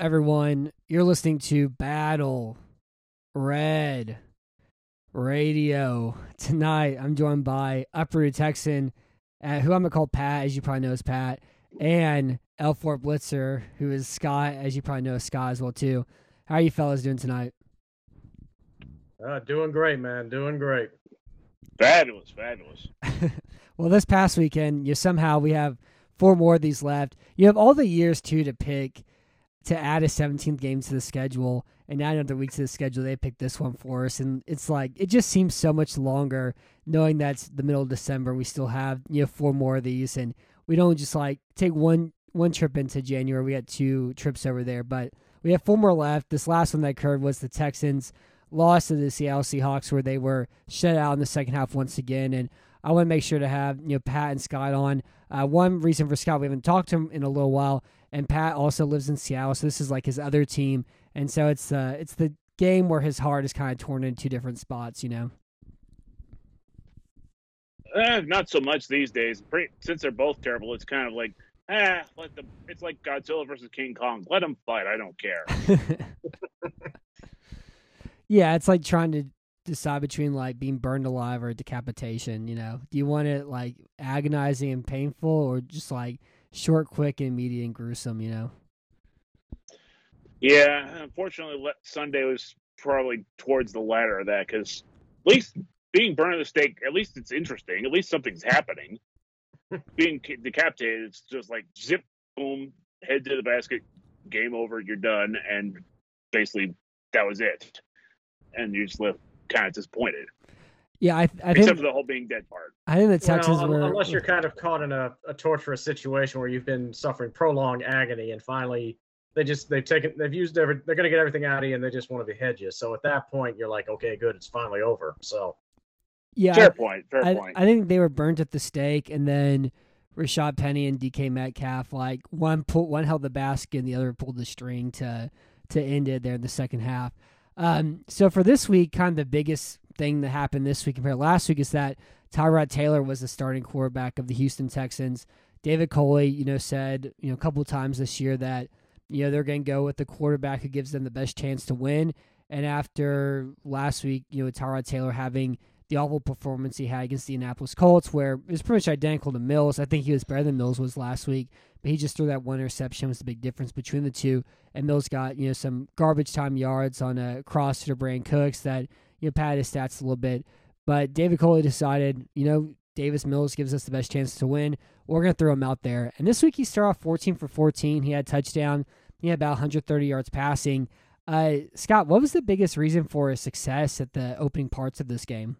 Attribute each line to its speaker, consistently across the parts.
Speaker 1: everyone. You're listening to Battle Red Radio. Tonight, I'm joined by Upper Texan, uh, who I'm going to call Pat, as you probably know is Pat, and L Fort Blitzer, who is Scott, as you probably know Scott as well, too. How are you fellas doing tonight?
Speaker 2: Uh, doing great, man. Doing great.
Speaker 3: Fabulous, fabulous.
Speaker 1: well, this past weekend, you somehow we have four more of these left. You have all the years, too, to pick to add a 17th game to the schedule and add another week to the schedule. They picked this one for us, and it's like it just seems so much longer knowing that's the middle of December. We still have you know four more of these, and we don't just like take one one trip into January. We got two trips over there, but we have four more left. This last one that occurred was the Texans loss to the Seattle Seahawks, where they were shut out in the second half once again, and. I want to make sure to have you know Pat and Scott on. Uh, one reason for Scott, we haven't talked to him in a little while, and Pat also lives in Seattle, so this is like his other team, and so it's uh it's the game where his heart is kind of torn in two different spots, you know.
Speaker 3: Eh, not so much these days. Pretty, since they're both terrible, it's kind of like ah, let them. It's like Godzilla versus King Kong. Let them fight. I don't care.
Speaker 1: yeah, it's like trying to decide between like being burned alive or decapitation. You know, do you want it like agonizing and painful, or just like short, quick, and immediate and gruesome? You know.
Speaker 3: Yeah, unfortunately, Sunday was probably towards the latter of that because at least being burned at the stake, at least it's interesting. At least something's happening. being decapitated, it's just like zip, boom, head to the basket, game over, you're done, and basically that was it. And you just left kind of disappointed.
Speaker 1: Yeah, I, I
Speaker 3: except
Speaker 1: think,
Speaker 3: for the whole being dead part.
Speaker 1: I think the Texans
Speaker 2: well,
Speaker 1: were
Speaker 2: unless you're kind of caught in a, a torturous situation where you've been suffering prolonged agony, and finally they just they've taken they've used every they're going to get everything out of you, and they just want to behead you. So at that point, you're like, okay, good, it's finally over. So
Speaker 1: yeah,
Speaker 3: fair
Speaker 1: I,
Speaker 3: point. Fair
Speaker 1: I,
Speaker 3: point.
Speaker 1: I think they were burnt at the stake, and then Rashad Penny and DK Metcalf, like one pulled, one held the basket, and the other pulled the string to to end it there in the second half. Um, so for this week, kind of the biggest thing that happened this week compared to last week is that Tyrod Taylor was the starting quarterback of the Houston Texans. David Culley, you know, said you know a couple times this year that you know they're going to go with the quarterback who gives them the best chance to win. And after last week, you know, Tyrod Taylor having the awful performance he had against the Indianapolis Colts, where it was pretty much identical to Mills. I think he was better than Mills was last week, but he just threw that one interception was the big difference between the two. And Mills got you know some garbage time yards on a cross to Brandin Cooks that you know pad his stats a little bit. But David Culley decided, you know, Davis Mills gives us the best chance to win. We're going to throw him out there. And this week he started off 14 for 14. He had touchdown. He had about 130 yards passing. Uh, Scott, what was the biggest reason for his success at the opening parts of this game?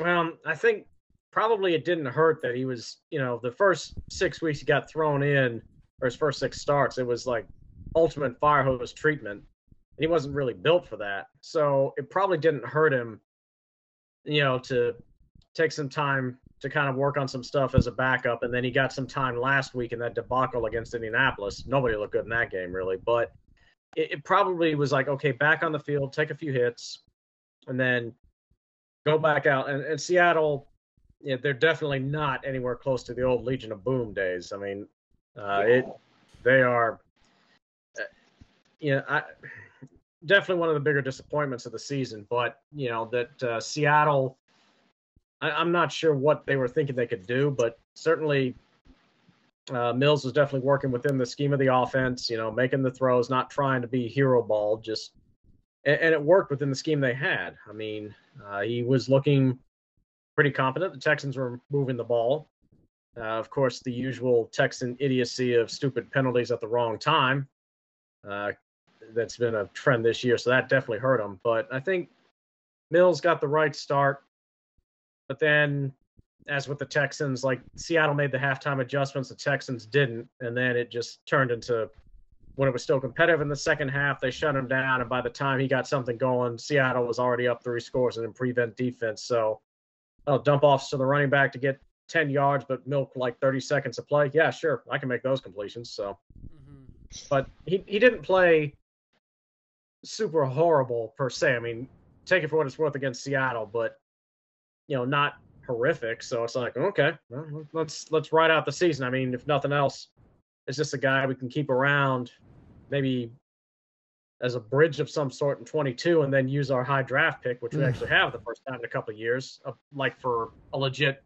Speaker 2: Well, I think probably it didn't hurt that he was, you know, the first six weeks he got thrown in, or his first six starts, it was like ultimate fire hose treatment. And he wasn't really built for that. So it probably didn't hurt him, you know, to take some time to kind of work on some stuff as a backup. And then he got some time last week in that debacle against Indianapolis. Nobody looked good in that game, really. But it, it probably was like, okay, back on the field, take a few hits, and then go back out. And, and Seattle, yeah, they're definitely not anywhere close to the old Legion of Boom days. I mean, uh, it they are, uh, know, I, definitely one of the bigger disappointments of the season. But you know that uh, Seattle, I, I'm not sure what they were thinking they could do, but certainly. Uh, Mills was definitely working within the scheme of the offense, you know, making the throws, not trying to be hero ball, just and, and it worked within the scheme they had. I mean, uh, he was looking pretty competent. The Texans were moving the ball. Uh, of course, the usual Texan idiocy of stupid penalties at the wrong time. Uh, that's been a trend this year, so that definitely hurt him. But I think Mills got the right start. But then, as with the Texans, like Seattle made the halftime adjustments, the Texans didn't, and then it just turned into when it was still competitive in the second half, they shut him down, and by the time he got something going, Seattle was already up three scores and in prevent defense. So, oh, dump offs to the running back to get 10 yards, but milk like 30 seconds of play. Yeah, sure, I can make those completions. So, mm-hmm. but he, he didn't play super horrible per se. I mean, take it for what it's worth against Seattle, but you know, not horrific. So it's like, okay, well, let's let's ride out the season. I mean, if nothing else, it's just a guy we can keep around, maybe as a bridge of some sort in 22, and then use our high draft pick, which we
Speaker 1: Mm.
Speaker 2: actually have the first time in a couple of years, uh, like for a legit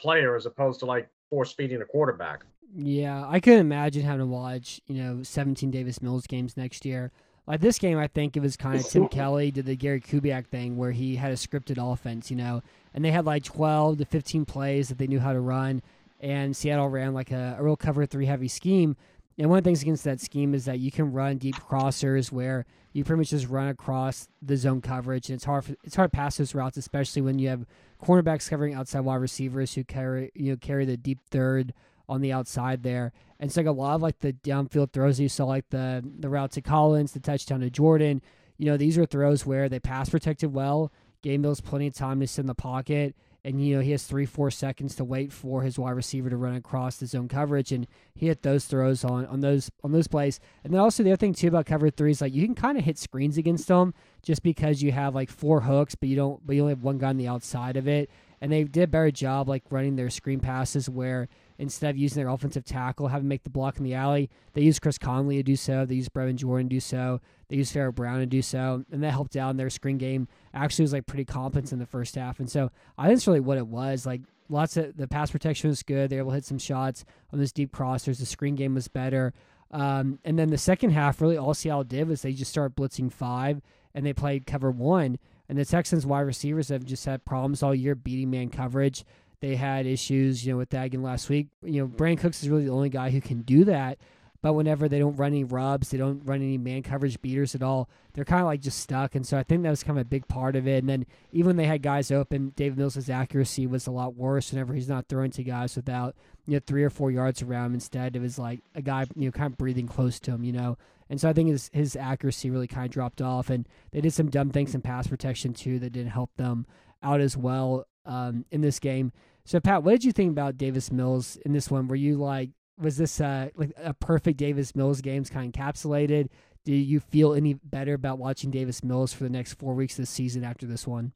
Speaker 2: player as opposed to like force feeding a quarterback.
Speaker 1: Yeah, I couldn't imagine having to watch, you know, 17 Davis Mills games next year. Like this game, I think it was kind of Tim Kelly did the Gary Kubiak thing where he had a scripted offense, you know, and they had like 12 to 15 plays that they knew how to run, and Seattle ran like a, a real cover three heavy scheme. And one of the things against that scheme is that you can run deep crossers where you pretty much just run across the zone coverage, and it's hard. For, it's hard to pass those routes, especially when you have cornerbacks covering outside wide receivers who carry you know carry the deep third on the outside there. And it's like a lot of like the downfield throws you saw, like the the route to Collins, the touchdown to Jordan. You know, these are throws where they pass protected well. Game Mills plenty of time to sit in the pocket, and you know he has three four seconds to wait for his wide receiver to run across the zone coverage, and he hit those throws on on those on those plays. And then also the other thing too about cover three is like you can kind of hit screens against them just because you have like four hooks, but you don't, but you only have one guy on the outside of it. And they did a better job like running their screen passes where instead of using their offensive tackle, having make the block in the alley, they use Chris Conley to do so. They use Brevin Jordan to do so. They use Pharaoh Brown to do so, and that helped out. And their screen game actually was like pretty competent in the first half. And so I think it's really what it was. Like lots of the pass protection was good. They were able to hit some shots on those deep crossers. The screen game was better. Um, and then the second half, really all Seattle did was they just started blitzing five and they played cover one. And the Texans wide receivers have just had problems all year beating man coverage. They had issues, you know, with again last week. You know, Brandin Cooks is really the only guy who can do that. But whenever they don't run any rubs, they don't run any man coverage beaters at all. They're kind of like just stuck, and so I think that was kind of a big part of it. And then even when they had guys open, Davis Mills' accuracy was a lot worse. Whenever he's not throwing to guys without you know three or four yards around, instead it was like a guy you know kind of breathing close to him, you know. And so I think his his accuracy really kind of dropped off, and they did some dumb things in pass protection too that didn't help them out as well um, in this game. So Pat, what did you think about Davis Mills in this one? Were you like, was this uh, like a perfect Davis Mills games kind of encapsulated? Do you feel any better about watching Davis Mills for the next four weeks this season after this one?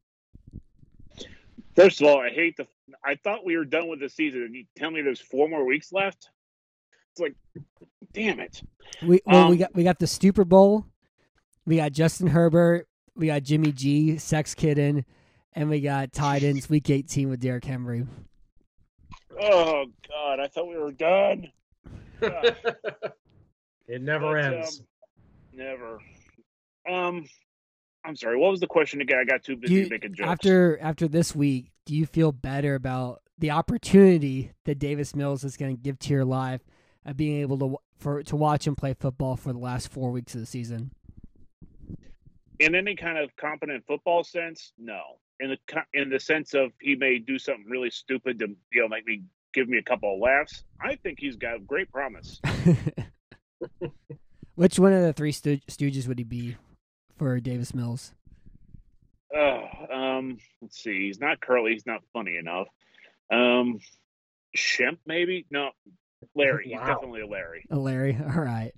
Speaker 3: First of all, I hate the. I thought we were done with the season, and you tell me there's four more weeks left. It's like, damn it.
Speaker 1: We well, we
Speaker 3: Um,
Speaker 1: got we got the Super Bowl, we got Justin Herbert, we got Jimmy G, Sex Kitten, and we got Titans Week 18 with Derrick Henry.
Speaker 3: Oh God, I thought we were done.
Speaker 2: It never
Speaker 3: But,
Speaker 2: ends.
Speaker 3: um, never. Um, I'm sorry. What was the question again? I got too busy
Speaker 1: you,
Speaker 3: making jokes.
Speaker 1: after after this week, do you feel better about the opportunity that Davis Mills is going to give to your life of being able to for to watch him play football for the last four weeks of the season?
Speaker 3: in any kind of competent football sense, no. In the in the sense of he may do something really stupid to you know make me give me a couple of laughs. I think he's got great promise.
Speaker 1: Which one of the three stoo- Stooges would he be for Davis Mills?
Speaker 3: Uh, um, let's see. He's not curly. He's not funny enough. Um, Shemp maybe? No, Larry. He's definitely a Larry.
Speaker 1: Oh, Larry. All right.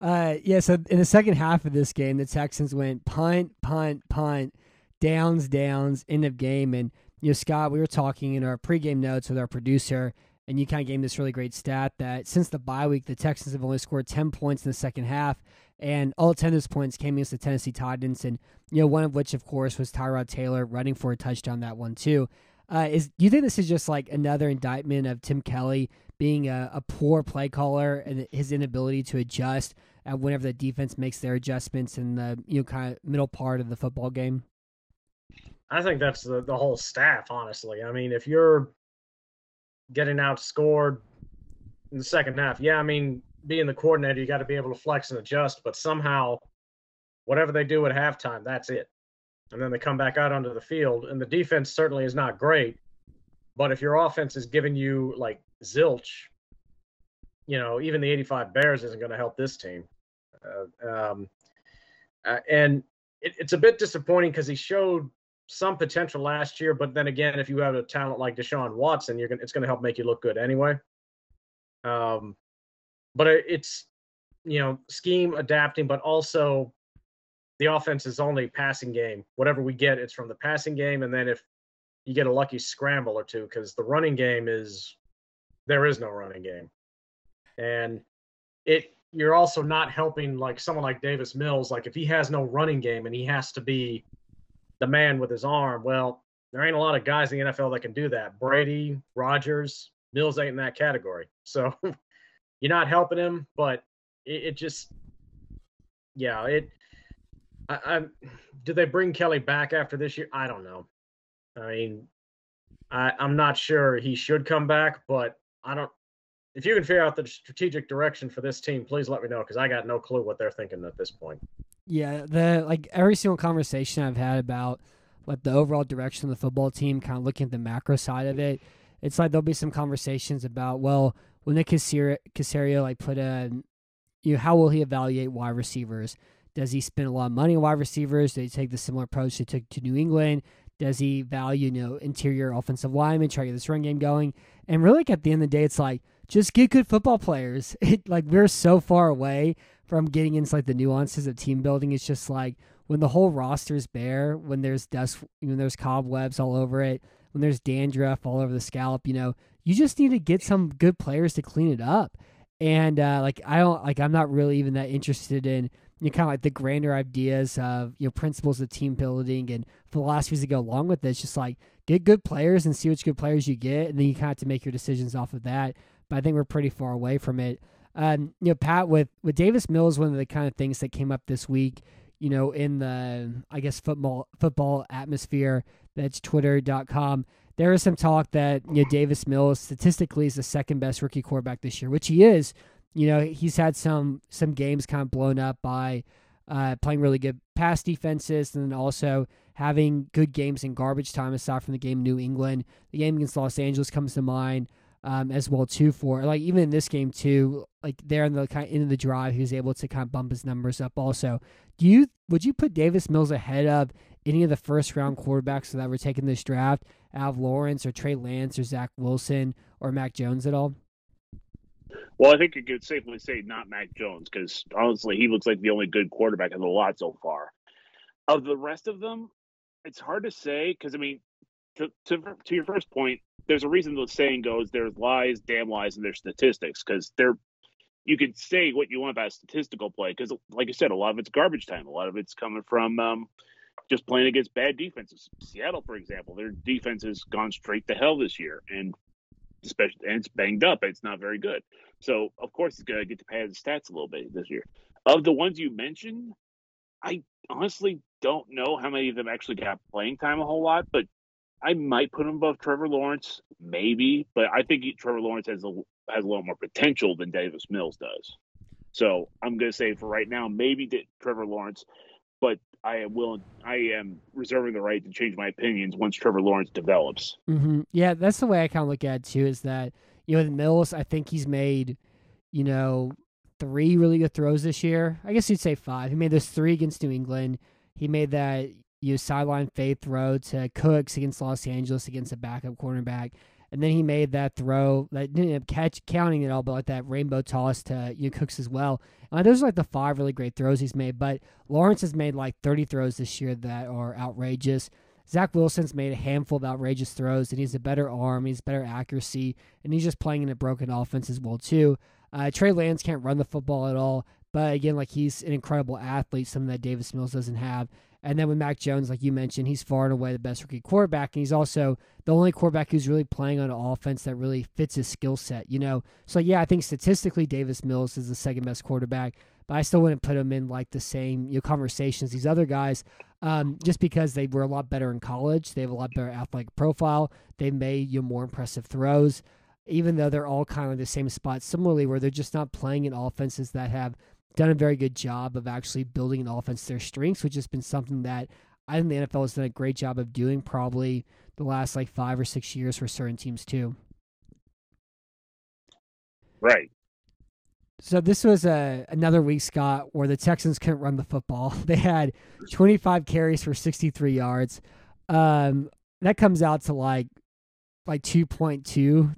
Speaker 1: Uh, yeah. So in the second half of this game, the Texans went punt, punt, punt, downs, downs, end of game. And you know, Scott, we were talking in our pregame notes with our producer, and you kind of gave this really great stat that since the bye week, the Texans have only scored ten points in the second half, and all ten of those points came against the Tennessee Titans, and you know, one of which, of course, was Tyrod Taylor running for a touchdown that one too. Uh, is do you think this is just like another indictment of Tim Kelly being a, a poor play caller and his inability to adjust whenever the defense makes their adjustments in the you know kind of middle part of the football game?
Speaker 2: I think that's the, the whole staff, honestly. I mean, if you're getting outscored in the second half, yeah, I mean, being the coordinator, you got to be able to flex and adjust, but somehow, whatever they do at halftime, that's it. And then they come back out onto the field, and the defense certainly is not great. But if your offense is giving you like zilch, you know, even the 85 Bears isn't going to help this team. Uh, um, uh, and it, it's a bit disappointing because he showed some potential last year, but then again, if you have a talent like Deshaun Watson, you're gonna it's gonna help make you look good anyway. Um, but it's you know scheme adapting, but also the offense is only passing game. Whatever we get, it's from the passing game, and then if you get a lucky scramble or two, because the running game is there is no running game, and it you're also not helping like someone like Davis Mills. Like if he has no running game and he has to be the man with his arm, well, there ain't a lot of guys in the NFL that can do that. Brady, Rodgers, Mills ain't in that category. So you're not helping him, but it, it just, yeah, it. I, I do they bring Kelly back after this year? I don't know. I mean, I, I'm not sure he should come back, but I don't if you can figure out the strategic direction for this team, please let me know because I got no clue what they're thinking at this point.
Speaker 1: Yeah, the like every single conversation I've had about like the overall direction of the football team, kind of looking at the macro side of it, it's like there'll be some conversations about well, when Nick Caserio like put a, you know, how will he evaluate wide receivers? Does he spend a lot of money on wide receivers? Do he take the similar approach they took to New England? Does he value, you know, interior offensive linemen, try to get this run game going? And really, at the end of the day, it's like just get good football players. It like we're so far away from getting into like the nuances of team building. It's just like when the whole roster is bare, when there's dust, when there's cobwebs all over it, when there's dandruff all over the scalp, you know, you just need to get some good players to clean it up. And uh, like I don't like I'm not really even that interested in you know, kind of like the grander ideas of you know principles of team building and philosophies that go along with this. Just like get good players and see which good players you get, and then you kind of have to make your decisions off of that but I think we're pretty far away from it. Um, you know, Pat, with with Davis Mills, one of the kind of things that came up this week, you know, in the I guess football football atmosphere, that's Twitter.com. There is some talk that you know Davis Mills statistically is the second best rookie quarterback this year, which he is. You know, he's had some some games kind of blown up by uh, playing really good pass defenses, and then also having good games in garbage time. Aside from the game New England, the game against Los Angeles comes to mind um, as well too for like even in this game too like there in the kind of end of the drive he was able to kind of bump his numbers up also. Do you would you put Davis Mills ahead of any of the first round quarterbacks that were taking this draft? Av Lawrence or Trey Lance or Zach Wilson or Mac Jones at all?
Speaker 3: Well, I think you could safely say not Mac Jones because honestly, he looks like the only good quarterback in the lot so far. Of the rest of them, it's hard to say because I mean, to, to to your first point, there's a reason the saying goes there's lies, damn lies, and there's statistics because they're you can say what you want about statistical play because, like I said, a lot of it's garbage time. A lot of it's coming from um, just playing against bad defenses. Seattle, for example, their defense has gone straight to hell this year, and especially and it's banged up. It's not very good. So of course it's gonna get to pad the stats a little bit this year. Of the ones you mentioned, I honestly don't know how many of them actually got playing time a whole lot, but I might put him above Trevor Lawrence, maybe, but I think he, Trevor Lawrence has a has a little more potential than Davis Mills does. So I'm going to say for right now, maybe Trevor Lawrence, but I am willing. I am reserving the right to change my opinions once Trevor Lawrence develops.
Speaker 1: Mm-hmm. Yeah, that's the way I kind of look at it too. Is that you know, with Mills, I think he's made, you know, three really good throws this year. I guess you'd say five. He made those three against New England. He made that you sideline fade throw to Cooks against Los Angeles against a backup cornerback. And then he made that throw that didn't end up catch counting it all, but like that rainbow toss to you know, Cooks as well. Uh, those are like the five really great throws he's made. But Lawrence has made like 30 throws this year that are outrageous. Zach Wilson's made a handful of outrageous throws, and he's a better arm, he's better accuracy, and he's just playing in a broken offense as well too. Uh, Trey Lance can't run the football at all, but again, like he's an incredible athlete, something that Davis Mills doesn't have. And then with Mac Jones, like you mentioned, he's far and away the best rookie quarterback, and he's also the only quarterback who's really playing on an offense that really fits his skill set. You know, so yeah, I think statistically Davis Mills is the second best quarterback, but I still wouldn't put him in like the same you know conversations these other guys, um, just because they were a lot better in college. They have a lot better athletic profile. They made you know, more impressive throws, even though they're all kind of the same spot. Similarly, where they're just not playing in offenses that have done a very good job of actually building an offense to their strengths, which has been something that I think the NFL has done a great job of doing probably the last like five or six years for certain teams too.
Speaker 3: Right.
Speaker 1: so this was a another week, Scott, where the Texans couldn't run the football. They had 25 carries for 63 yards. Um, that comes out to like like 2.2,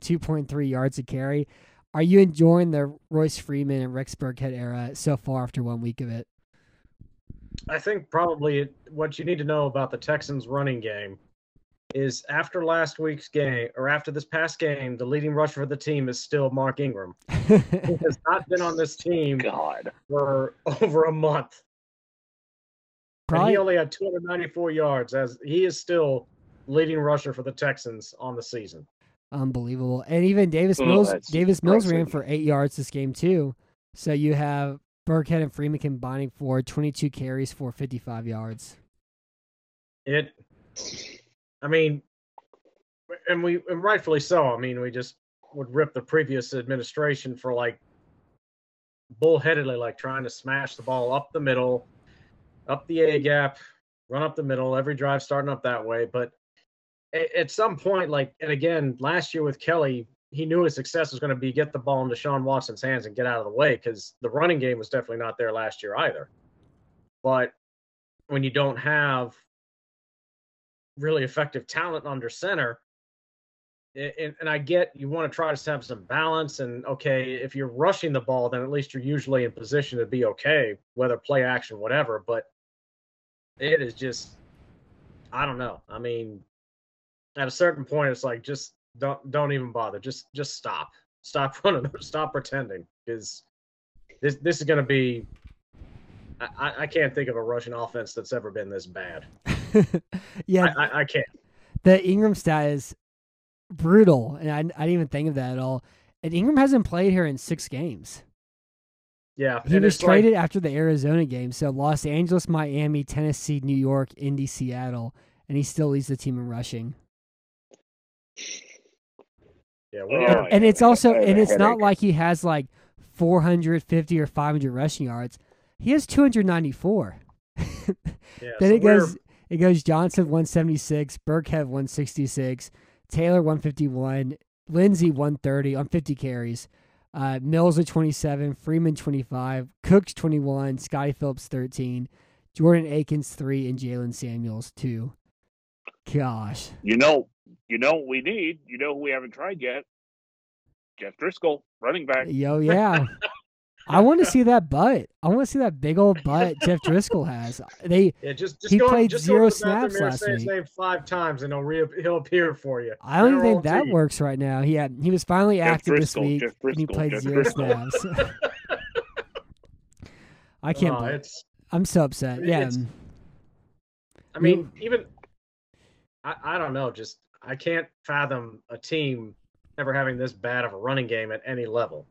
Speaker 1: 2.3 yards a carry. Are you enjoying the Royce Freeman and Rex Burkhead era so far after one week of it?
Speaker 2: I think probably what you need to know about the Texans running game is after last week's game or after this past game, the leading rusher for the team is still Mark Ingram. he has not been on this team
Speaker 3: God.
Speaker 2: for over a month. And he only had 294 yards as he is still leading rusher for the Texans on the season.
Speaker 1: Unbelievable. And even Davis
Speaker 3: Oh,
Speaker 1: Mills Davis Mills ran for eight yards this game too. So you have Burkhead and Freeman combining for 22 carries for 55 yards.
Speaker 2: It, I mean, and we and rightfully so. I mean, we just would rip the previous administration for like bullheadedly like trying to smash the ball up the middle, up the A gap, run up the middle, every drive starting up that way. But a- at some point, like, and again, last year with Kelly, he knew his success was going to be get the ball into Sean Watson's hands and get out of the way because the running game was definitely not there last year either. But when you don't have really effective talent under center. And, and I get you want to try to have some balance. And okay, if you're rushing the ball, then at least you're usually in position to be okay, whether play action, whatever. But it is just, I don't know. I mean, at a certain point, it's like just don't don't even bother. Just just stop. Stop running. Stop pretending. Because this this is going to be. I, I- can't think of a rushing offense that's ever been this bad.
Speaker 1: yeah,
Speaker 2: I, I, I can't.
Speaker 1: the Ingram stat is brutal, and I, I didn't even think of that at all. And Ingram hasn't played here in six games.
Speaker 2: Yeah,
Speaker 1: He was
Speaker 2: it's like-
Speaker 1: traded after the Arizona game, so Los Angeles, Miami, Tennessee, New York, Indy, Seattle, and he still leads the team in rushing.
Speaker 2: Yeah,
Speaker 3: Oh,
Speaker 2: we
Speaker 1: and,
Speaker 2: are.
Speaker 1: and it's also and it's not like he has like 450 or 500 rushing yards. He has 294.
Speaker 2: Yeah,
Speaker 1: then
Speaker 2: so
Speaker 1: it goes it goes Johnson 176, Burkhead 166, Taylor 151, Lindsay 130 on 50 carries. Uh, Mills at 27, Freeman 25, Cooks 21, Scotty Phillips 13, Jordan Akins 3, and Jaylen Samuels 2. Gosh.
Speaker 3: You know, you know what we need. You know who we haven't tried yet? Jeff Driskel, running back.
Speaker 1: Yo, yeah. I want to see that butt. I want to see that big old butt Jeff Driskel has. They,
Speaker 2: Yeah, just just
Speaker 1: He
Speaker 2: go,
Speaker 1: played
Speaker 2: just
Speaker 1: zero
Speaker 2: go to the bathroom
Speaker 1: snaps last
Speaker 2: say his
Speaker 1: week.
Speaker 2: name five times, and he'll re- he'll appear for you.
Speaker 1: I don't even
Speaker 2: They're
Speaker 1: think that
Speaker 2: team.
Speaker 1: works right now. He had, he was finally
Speaker 3: Jeff
Speaker 1: active
Speaker 3: Driskel,
Speaker 1: this week,
Speaker 3: Jeff
Speaker 1: and he played
Speaker 3: Jeff
Speaker 1: zero
Speaker 3: Driskel.
Speaker 1: snaps. I can't.
Speaker 2: Oh, it's.
Speaker 1: I'm so upset. Yeah, mm,
Speaker 2: I mean, even. I, I don't know. Just I can't fathom a team ever having this bad of a running game at any level.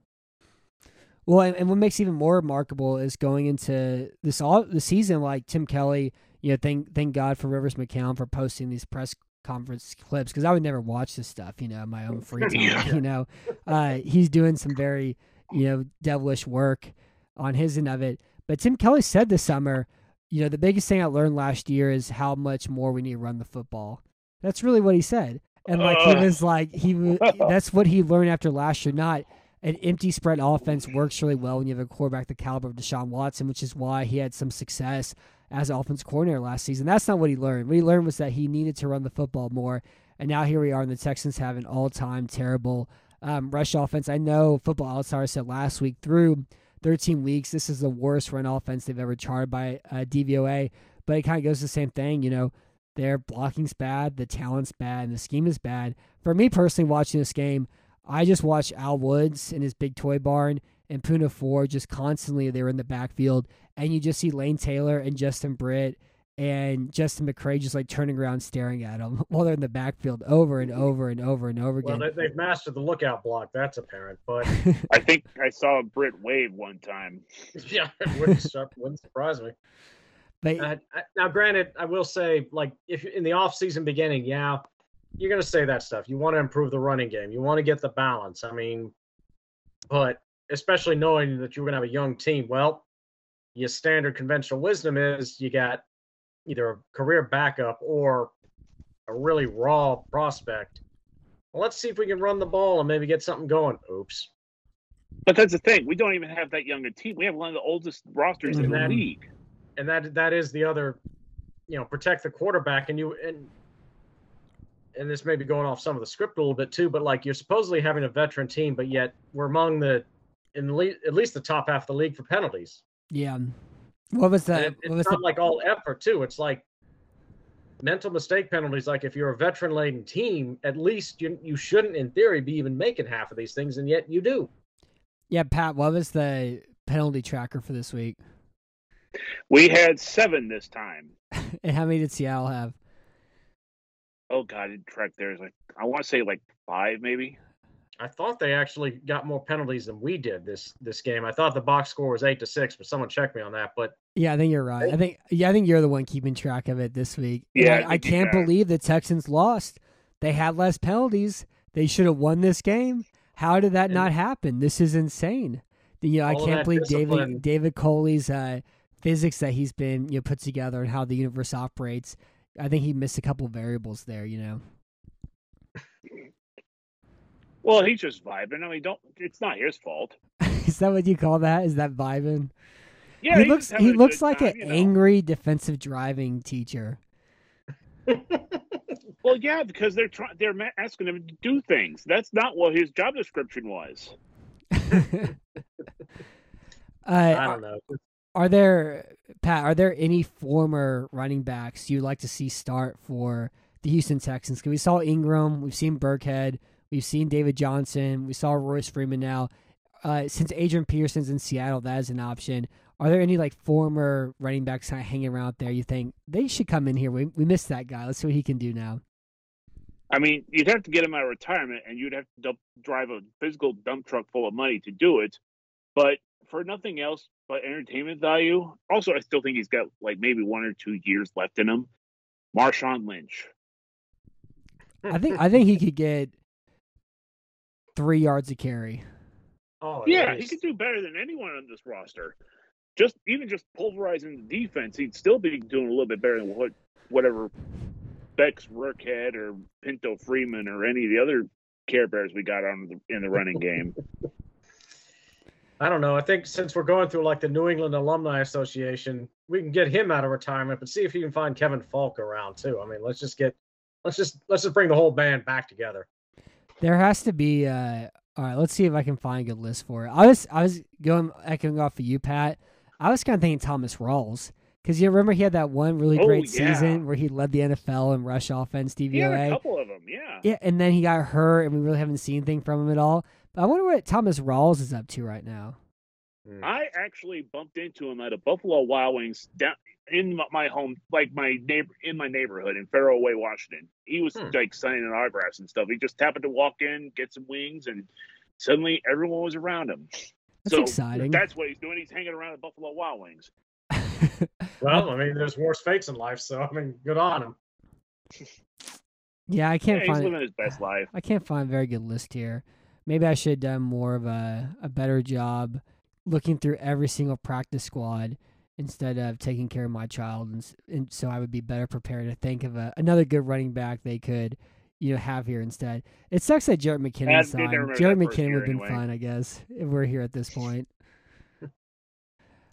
Speaker 1: Well, and, and what makes it even more remarkable is going into this all the season, like Tim Kelly. You know, thank thank God for Rivers McCown for posting these press conference clips because I would never watch this stuff. You know, in my own free time.
Speaker 3: Yeah.
Speaker 1: You know, uh, he's doing some very you know devilish work on his end of it. But Tim Kelly said this summer, you know, the biggest thing I learned last year is how much more we need to run the football. That's really what he said. And like he was like he was, that's what he learned after last year. Not an empty spread offense works really well when you have a quarterback the caliber of Deshaun Watson, which is why he had some success as offense coordinator last season. That's not what he learned. What he learned was that he needed to run the football more. And now here we are, and the Texans have an all-time terrible um, rush offense. I know Football Outsider said last week through 13 weeks, this is the worst run offense they've ever charted by uh, DVOA. But it kind of goes the same thing, you know. Their blocking's bad, the talent's bad, and the scheme is bad. For me personally, watching this game, I just watched Al Woods in his big toy barn and Poona Ford just constantly they were in the backfield, and you just see Lane Taylor and Justin Britt and Justin McCray just like turning around staring at them while they're in the backfield over and over and over and over again.
Speaker 2: they, they've mastered the lookout block. That's apparent. But
Speaker 3: I think I saw Britt wave one time.
Speaker 2: yeah, it wouldn't, wouldn't surprise me.
Speaker 1: But
Speaker 2: Uh, now, granted, I will say, like, if in the off-season beginning, yeah, you're going to say that stuff. You want to improve the running game. You want to get the balance. I mean, but especially knowing that you're going to have a young team, well, your standard conventional wisdom is you got either a career backup or a really raw prospect. Well, let's see if we can run the ball and maybe get something going. Oops.
Speaker 3: But that's the thing. We don't even have that young a team. We have one of the oldest rosters in the
Speaker 2: Mhm.
Speaker 3: league.
Speaker 2: And that that is the other, you know, protect the quarterback, and you and and this may be going off some of the script a little bit too, but like you're supposedly having a veteran team, but yet we're among the in le- at least the top half of the league for penalties.
Speaker 1: Yeah. What was
Speaker 2: that?
Speaker 1: the
Speaker 2: it-
Speaker 1: was
Speaker 2: it's
Speaker 1: the
Speaker 2: not like all effort too. It's like mental mistake penalties. Like if you're a veteran laden team, at least you you shouldn't, in theory, be even making half of these things, and yet you do.
Speaker 1: Yeah, Pat, what was the penalty tracker for this week?
Speaker 3: We had seven this time.
Speaker 1: And how many did Seattle have?
Speaker 3: Oh God, I didn't track theirs. Like I want to say like five, maybe.
Speaker 2: I thought they actually got more penalties than we did this this game. I thought the box score was eight to six, but someone checked me on that. But
Speaker 1: Yeah, I think you're right. I think yeah, I think you're the one keeping track of it this week.
Speaker 3: Yeah,
Speaker 1: I,
Speaker 3: I
Speaker 1: I can't
Speaker 3: got
Speaker 1: believe the Texans lost. They had less penalties. They should have won this game. How did that
Speaker 2: And-
Speaker 1: not happen? This is insane. You know, I can't
Speaker 2: that
Speaker 1: believe David David Culley's uh, physics that he's been you know put together and how the universe operates. I think he missed a couple variables there. You know.
Speaker 3: Well, he's just vibing. I mean, don't. It's not his fault.
Speaker 1: is that what you call that? Is that vibing?
Speaker 3: Yeah,
Speaker 1: he
Speaker 3: he's
Speaker 1: looks he looks like
Speaker 3: time,
Speaker 1: an
Speaker 3: you know.
Speaker 1: angry defensive driving teacher.
Speaker 3: Well, yeah, because they're trying. They're asking him to do things. That's not what his job description was.
Speaker 2: I
Speaker 1: uh,
Speaker 2: don't know.
Speaker 1: Are there Pat? Are there any former running backs you'd like to see start for the Houston Texans? Because we saw Ingram, we've seen Burkhead, we've seen David Johnson, we saw Royce Freeman. Now, uh, since Adrian Peterson's in Seattle, that is an option. Are there any like former running backs kind of hanging around there? You think they should come in here? We we missed that guy. Let's see what he can do now.
Speaker 3: I mean, you'd have to get him out of retirement, and you'd have to dump, drive a physical dump truck full of money to do it. But for nothing else but entertainment value, also, I still think he's got like maybe one or two years left in him. Marshawn Lynch.
Speaker 1: I think I think he could get three yards of carry.
Speaker 2: Oh,
Speaker 3: Yeah,
Speaker 2: at
Speaker 3: he could do better than anyone on this roster. Just even just pulverizing the defense, he'd still be doing a little bit better than what whatever Bex Rookhead or Pinto Freeman or any of the other Care Bears we got on the, in the running game.
Speaker 2: I don't know. I think since we're going through like the New England Alumni Association, we can get him out of retirement, but see if you can find Kevin Faulk around too. I mean, let's just get let's just let's just bring the whole band back together.
Speaker 1: There has to be. Uh, all right, let's see if I can find a good list for it. I was I was going echoing off of you, Pat. I was kind of thinking Thomas Rawls because you remember he had that one really
Speaker 3: Oh,
Speaker 1: great
Speaker 3: yeah.
Speaker 1: season where he led the NFL in rush offense
Speaker 3: He had a couple of them, yeah.
Speaker 1: Yeah, and then he got hurt, and we really haven't seen anything from him at all. But I wonder what Thomas Rawls is up to right now.
Speaker 3: I actually bumped into him at a Buffalo Wild Wings down in my- my home, like my neighbor in my neighborhood in Fairway, Way, Washington. He was
Speaker 2: Hmm.
Speaker 3: like signing autographs and stuff. He just happened to walk in, get some wings, and suddenly everyone was around him.
Speaker 1: That's
Speaker 3: so
Speaker 1: exciting.
Speaker 3: That's what he's doing. He's hanging around at Buffalo Wild Wings.
Speaker 2: Well, I mean, there's worse fates in life, so I mean, good on him.
Speaker 1: yeah, I can't
Speaker 3: he's
Speaker 1: find.
Speaker 3: living his best life.
Speaker 1: I can't find a very good list here. Maybe I should have done more of a, a better job looking through every single practice squad instead of taking care of my child, and, and so I would be better prepared to think of a, another good running back they could, you know, have here instead. It sucks that Jared
Speaker 3: they
Speaker 1: signed.
Speaker 3: Jerick
Speaker 1: McKinnon would have been
Speaker 3: anyway.
Speaker 1: fine, I guess, if we're here at this point.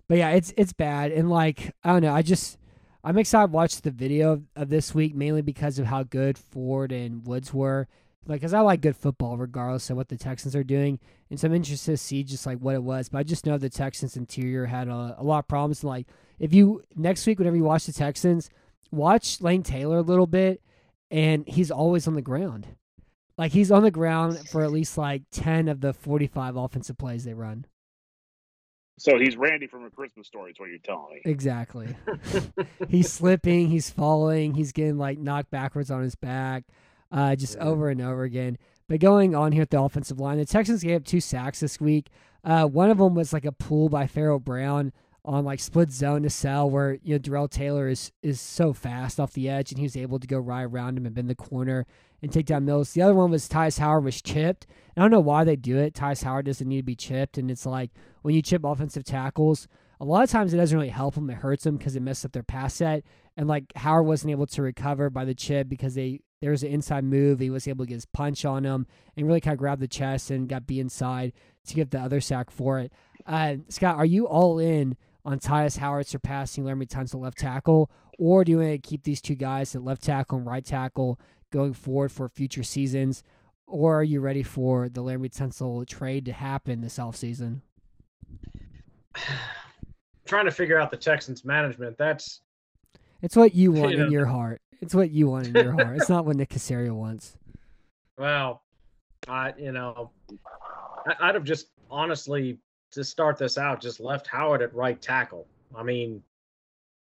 Speaker 1: but yeah, it's it's bad, and like I don't know, I just I'm excited to watch the video of, of this week mainly because of how good Ford and Woods were. Like, cause I like good football regardless of what the Texans are doing, and so I'm interested to see just like what it was. But I just know the Texans interior had a, a lot of problems. And like, if you next week, whenever you watch the Texans, watch Lane Taylor a little bit, and he's always on the ground. Like he's on the ground for at least like ten of the forty-five offensive plays they run.
Speaker 3: So he's Randy from A Christmas Story. Is what you're telling me.
Speaker 1: Exactly. he's slipping, he's falling, he's getting like knocked backwards on his back, uh, just over and over again. But going on here at the offensive line, the Texans gave up two sacks this week. Uh, one of them was like a pull by Pharaoh Brown on like split zone to sell, where you know Darrell Taylor is is so fast off the edge, and he was able to go right around him and bend the corner and take down Mills. The other one was Tytus Howard was chipped. And I don't know why they do it. Tytus Howard doesn't need to be chipped, and it's like when you chip offensive tackles, a lot of times it doesn't really help them. It hurts them because it messes up their pass set. And like Howard wasn't able to recover by the chip because they there was an inside move. He was able to get his punch on him and really kind of grab the chest and got B inside to get the other sack for it. Uh, Scott, are you all in on Tytus Howard surpassing Laremy Tunsil left tackle, or do you want to keep these two guys at left tackle and right tackle going forward for future seasons? Or are you ready for the Laremy Tunsil trade to happen this offseason?
Speaker 2: Trying to figure out the Texans management. That's
Speaker 1: it's what you want
Speaker 2: You
Speaker 1: in your heart. It's what you want in your heart. It's not what Nick Caserio wants.
Speaker 2: well, I you know, I, I'd have just honestly to start this out just left Howard at right tackle. I mean,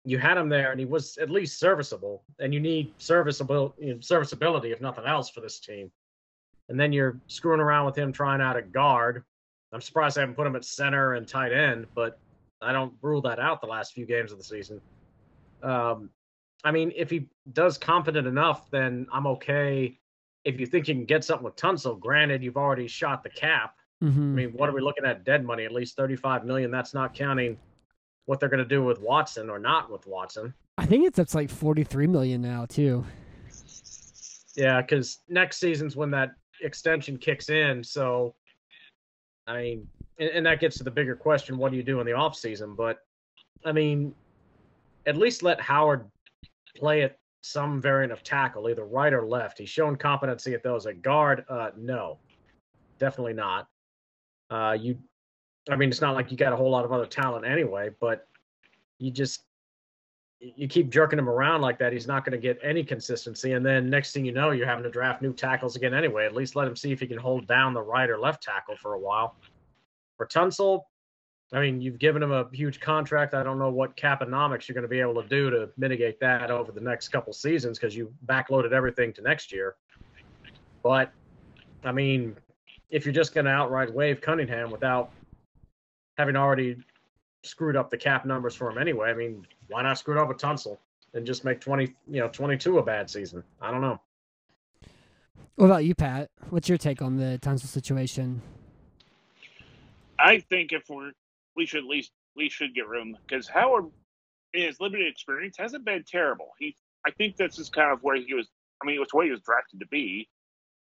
Speaker 2: you had him there and he was at least serviceable, and you need serviceable you know, serviceability if nothing else for this team. And then you're screwing around with him trying out at guard. I'm surprised I haven't put him at center and tight end, but I don't rule that out the last few games of the season. Um, I mean, if he does confident enough, then I'm okay. If you think you can get something with Tunsil, granted, you've already shot the cap. I
Speaker 1: hmm
Speaker 2: mean, what are we looking at? Dead money, at least 35 million. That's not counting what they're going to do with Watson or not with Watson.
Speaker 1: I think it's up to like forty three million now too.
Speaker 2: Yeah, because next season's when that extension kicks in. So, I mean, and, and that gets to the bigger question: What do you do in the off season? But, I mean, at least let Howard play at some variant of tackle, either right or left. He's shown competency at those. At guard, uh, no, definitely not. Uh, you, I mean, it's not like you got a whole lot of other talent anyway, but you just you keep jerking him around like that, he's not going to get any consistency. And then next thing you know, you're having to draft new tackles again anyway. At least let him see if he can hold down the right or left tackle for a while. For Tunsil, I mean, you've given him a huge contract. I don't know what caponomics you're going to be able to do to mitigate that over the next couple seasons because you backloaded everything to next year. But, I mean, if you're just going to outright waive Cunningham without having already screwed up the cap numbers for him anyway. I mean, why not screw it up with Tunsil and just make twenty, you know, twenty-two a bad season? I don't know.
Speaker 1: What about you, Pat? What's your take on the Tunsil situation?
Speaker 3: I think if we're we should at least we should get room because Howard in his limited experience hasn't been terrible. He I think this is kind of where he was I mean it's where he was drafted to be.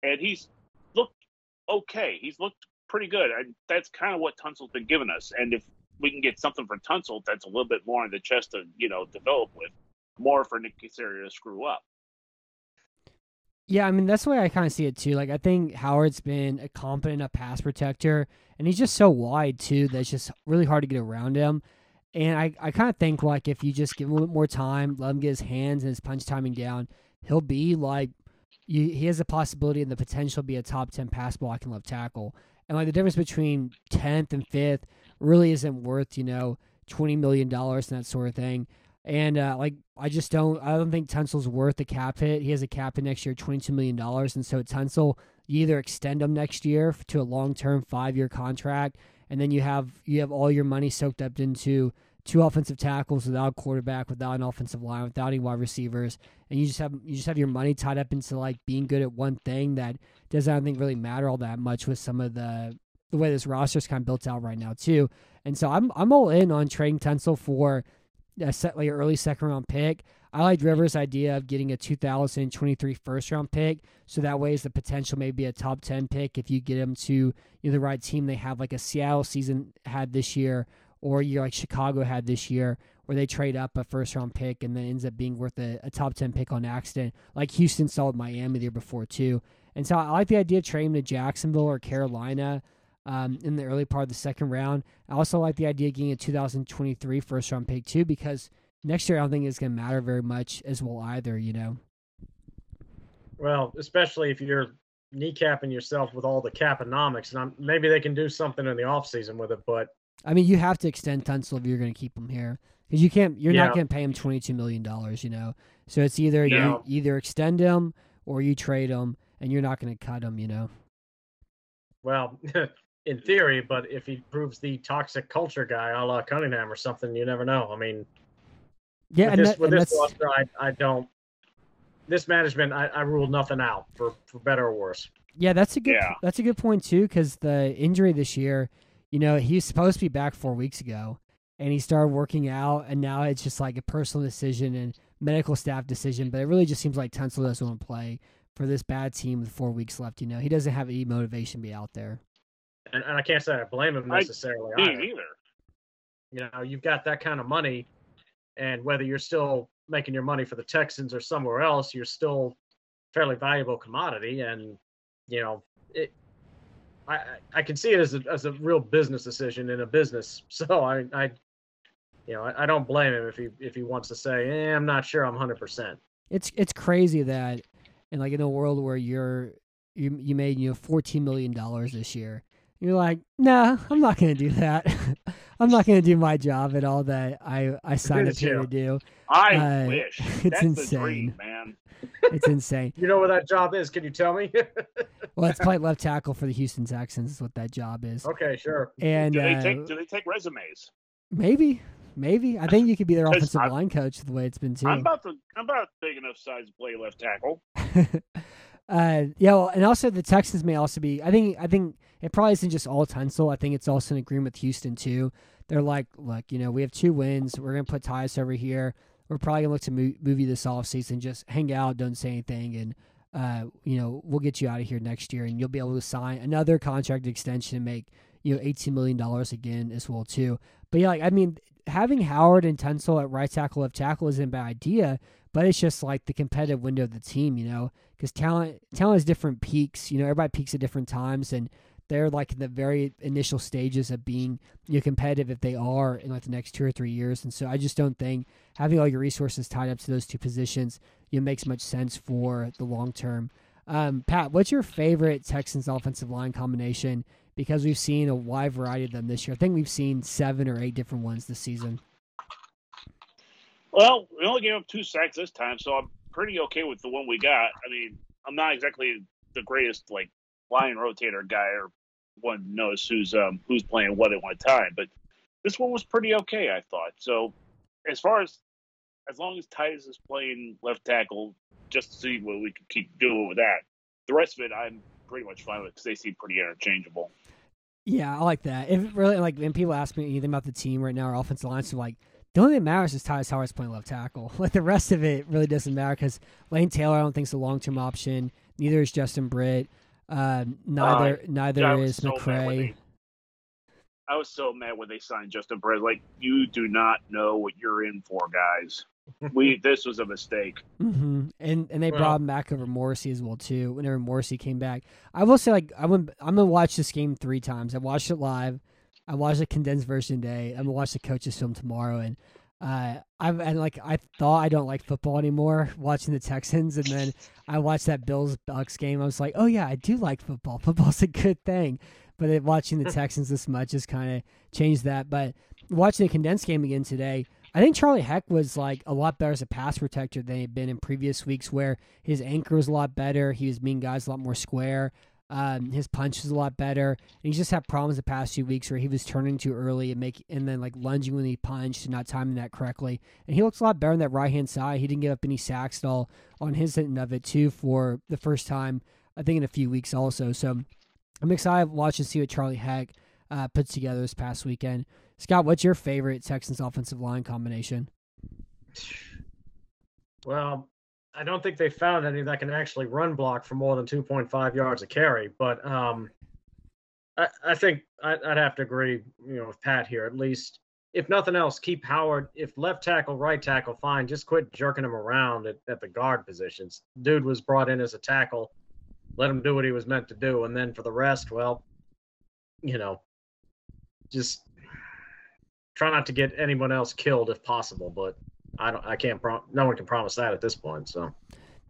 Speaker 3: And he's looked okay. He's looked pretty good. And that's kind of what Tunsil's been giving us. And if we can get something for Tunsil that's a little bit more in the chest to, you know, develop with, more for Nick Caserio to screw up.
Speaker 1: Yeah, I mean that's the way I kind of see it too. Like I think Howard's been a competent enough pass protector, and he's just so wide too that it's just really hard to get around him. And I, I kind of think like if you just give him a little bit more time, let him get his hands and his punch timing down, he'll be like, you, he has the possibility and the potential to be a top ten pass blocking left tackle. And like the difference between tenth and fifth really isn't worth you know twenty million dollars and that sort of thing. And uh, like I just don't I don't think Tunsil's worth the cap hit. He has a cap hit next year, twenty two million dollars, and so Tunsil you either extend him next year to a long term five year contract, and then you have you have all your money soaked up into two offensive tackles without quarterback, without an offensive line, without any wide receivers, and you just have you just have your money tied up into like being good at one thing that doesn't I don't think really matter all that much with some of the the way this roster is kind of built out right now too. And so I'm I'm all in on trading Tunsil for a set like early second round pick. I like Rivers' idea of getting a 2023 first round pick, so that way is the potential maybe a top 10 pick if you get him to you know, the right team. They have like a Seattle season had this year, or you like Chicago had this year, where they trade up a first round pick and then ends up being worth a, a top 10 pick on accident, like Houston saw with Miami the year before too. And so I like the idea of trading to Jacksonville or Carolina um, in the early part of the second round. I also like the idea of getting a 2023 first round pick too, because next year I don't think it's going to matter very much as well either. You know.
Speaker 2: Well, especially if you're kneecapping yourself with all the caponomics, and I'm, maybe they can do something in the offseason with it. But
Speaker 1: I mean, you have to extend Tunsil if you're going to keep him here because you can't. You're
Speaker 2: Yeah.
Speaker 1: not going to pay him 22 million dollars. You know, so it's either
Speaker 2: Yeah.
Speaker 1: you either extend him or you trade him, and you're not going to cut him. You know.
Speaker 2: well, in theory, but if he proves the toxic culture guy, a la Cunningham or something, you never know. I mean,
Speaker 1: Yeah,
Speaker 2: with
Speaker 1: and,
Speaker 2: this,
Speaker 1: that,
Speaker 2: with
Speaker 1: and
Speaker 2: this roster, I, I don't. This management, I, I rule nothing out for, for better or worse.
Speaker 1: Yeah, that's a good.
Speaker 3: Yeah.
Speaker 1: That's a good point too, because the injury this year, you know, he's supposed to be back four weeks ago, and he started working out, and now it's just like a personal decision and medical staff decision. But it really just seems like Tunsil doesn't want to play for this bad team with four weeks left. You know, he doesn't have any motivation to be out there.
Speaker 2: And, and I can't say I blame him
Speaker 3: I-
Speaker 2: necessarily.
Speaker 3: Me
Speaker 2: either.
Speaker 3: neither.
Speaker 2: You know, you've got that kind of money, and whether you're still making your money for the Texans or somewhere else, you're still fairly valuable commodity. And you know, it. I I- I can see it as a as a real business decision in a business. So I I, you know, I, I don't blame him if he if he wants to say, eh, I'm not sure, I'm hundred percent.
Speaker 1: It's it's crazy that, and like in a world where you're you you made you know fourteen million dollars this year, you're like, nah, I'm not gonna do that. I'm not gonna do my job at all that I I signed up here to do.
Speaker 3: I
Speaker 1: Uh,
Speaker 3: wish.
Speaker 1: it's
Speaker 3: That's
Speaker 1: insane.
Speaker 3: dream, man.
Speaker 1: It's insane.
Speaker 2: You know where that job is? Can you tell me?
Speaker 1: Well, it's play left tackle for the Houston Texans. Is what that job is.
Speaker 2: okay, sure.
Speaker 1: And
Speaker 3: Do they
Speaker 1: uh,
Speaker 3: take do they take resumes?
Speaker 1: maybe, maybe I think you could be their offensive
Speaker 3: I'm-
Speaker 1: line coach the way it's been too.
Speaker 3: I'm about to I'm about big enough size to play left tackle.
Speaker 1: uh, yeah, well, and also the Texans may also be. I think. I think it probably isn't just all Tunsil. I think it's also an agreement with Houston too. They're like, look, you know, we have two wins. We're gonna put Tytus over here. We're probably gonna look to move, move you this offseason. Just hang out, don't say anything, and uh, you know, we'll get you out of here next year, and you'll be able to sign another contract extension and make you know eighteen million dollars again as well too. But yeah, like I mean, having Howard and Tunsil at right tackle, left tackle isn't a bad idea. But it's just like the competitive window of the team, you know, because talent talent has different peaks. You know, everybody peaks at different times, and they're like in the very initial stages of being you know, competitive if they are in like the next two or three years. And so I just don't think having all your resources tied up to those two positions you know, makes much sense for the long term. Um, Pat, what's your favorite Texans offensive line combination? Because we've seen a wide variety of them this year. I think we've seen seven or eight different ones this season.
Speaker 3: Well, we only gave up two sacks this time, so I'm pretty okay with the one we got. I mean, I'm not exactly the greatest like line rotator guy or one knows who's um who's playing what at one time, but this one was pretty okay, I thought. So as far as as long as Tytus is playing left tackle, just to see what we can keep doing with that. The rest of it, I'm pretty much fine with because they seem pretty interchangeable.
Speaker 1: Yeah, I like that. If really like when people ask me anything about the team right now, our offensive line, so like the only thing that matters is Tytus Howard's playing left tackle. Like the rest of it really doesn't matter because Lane Taylor I don't think is a long term option. Neither is Justin Britt. Um, neither neither
Speaker 3: I was
Speaker 1: is
Speaker 3: so mad
Speaker 1: McCray.
Speaker 3: they- I was so mad when they signed Justin Perez. Like, you do not know what you're in for, guys. We this was a mistake.
Speaker 1: hmm And and they
Speaker 2: Well-
Speaker 1: brought him back over Morrissey as well too. Whenever Morrissey came back, I will say like I went, I'm gonna watch this game three times. I watched it live. I watched the condensed version today. I'm gonna watch the coaches film tomorrow. And uh, I've and like I thought I don't like football anymore. Watching the Texans, and then I watched that Bills Bucks game. I was like, oh yeah, I do like football. Football's a good thing. But it, watching the Texans this much has kind of changed that. But watching the condensed game again today, I think Charlie Heck was like a lot better as a pass protector than he'd been in previous weeks, where his anchor was a lot better. He was meeting guys a lot more square. Um, his punch was a lot better. And he's just had problems the past few weeks where he was turning too early and make and then like lunging when he punched and not timing that correctly. And he looks a lot better on that right hand side. He didn't give up any sacks at all on his end of it too for the first time I think in a few weeks also. So I'm excited to watch and see what Charlie Heck uh, puts together this past weekend. Scott, what's your favorite Texans offensive line combination?
Speaker 2: Well, I don't think they found any that can actually run block for more than 2.5 yards a carry, but um, I, I think I, I'd have to agree, you know, with Pat here. At least, if nothing else, keep Howard. If left tackle, right tackle, fine. Just quit jerking him around at, at the guard positions. Dude was brought in as a tackle. Let him do what he was meant to do, and then for the rest, well, you know, just try not to get anyone else killed if possible. But I don't. I can't. Prom- no one can promise that at this point. So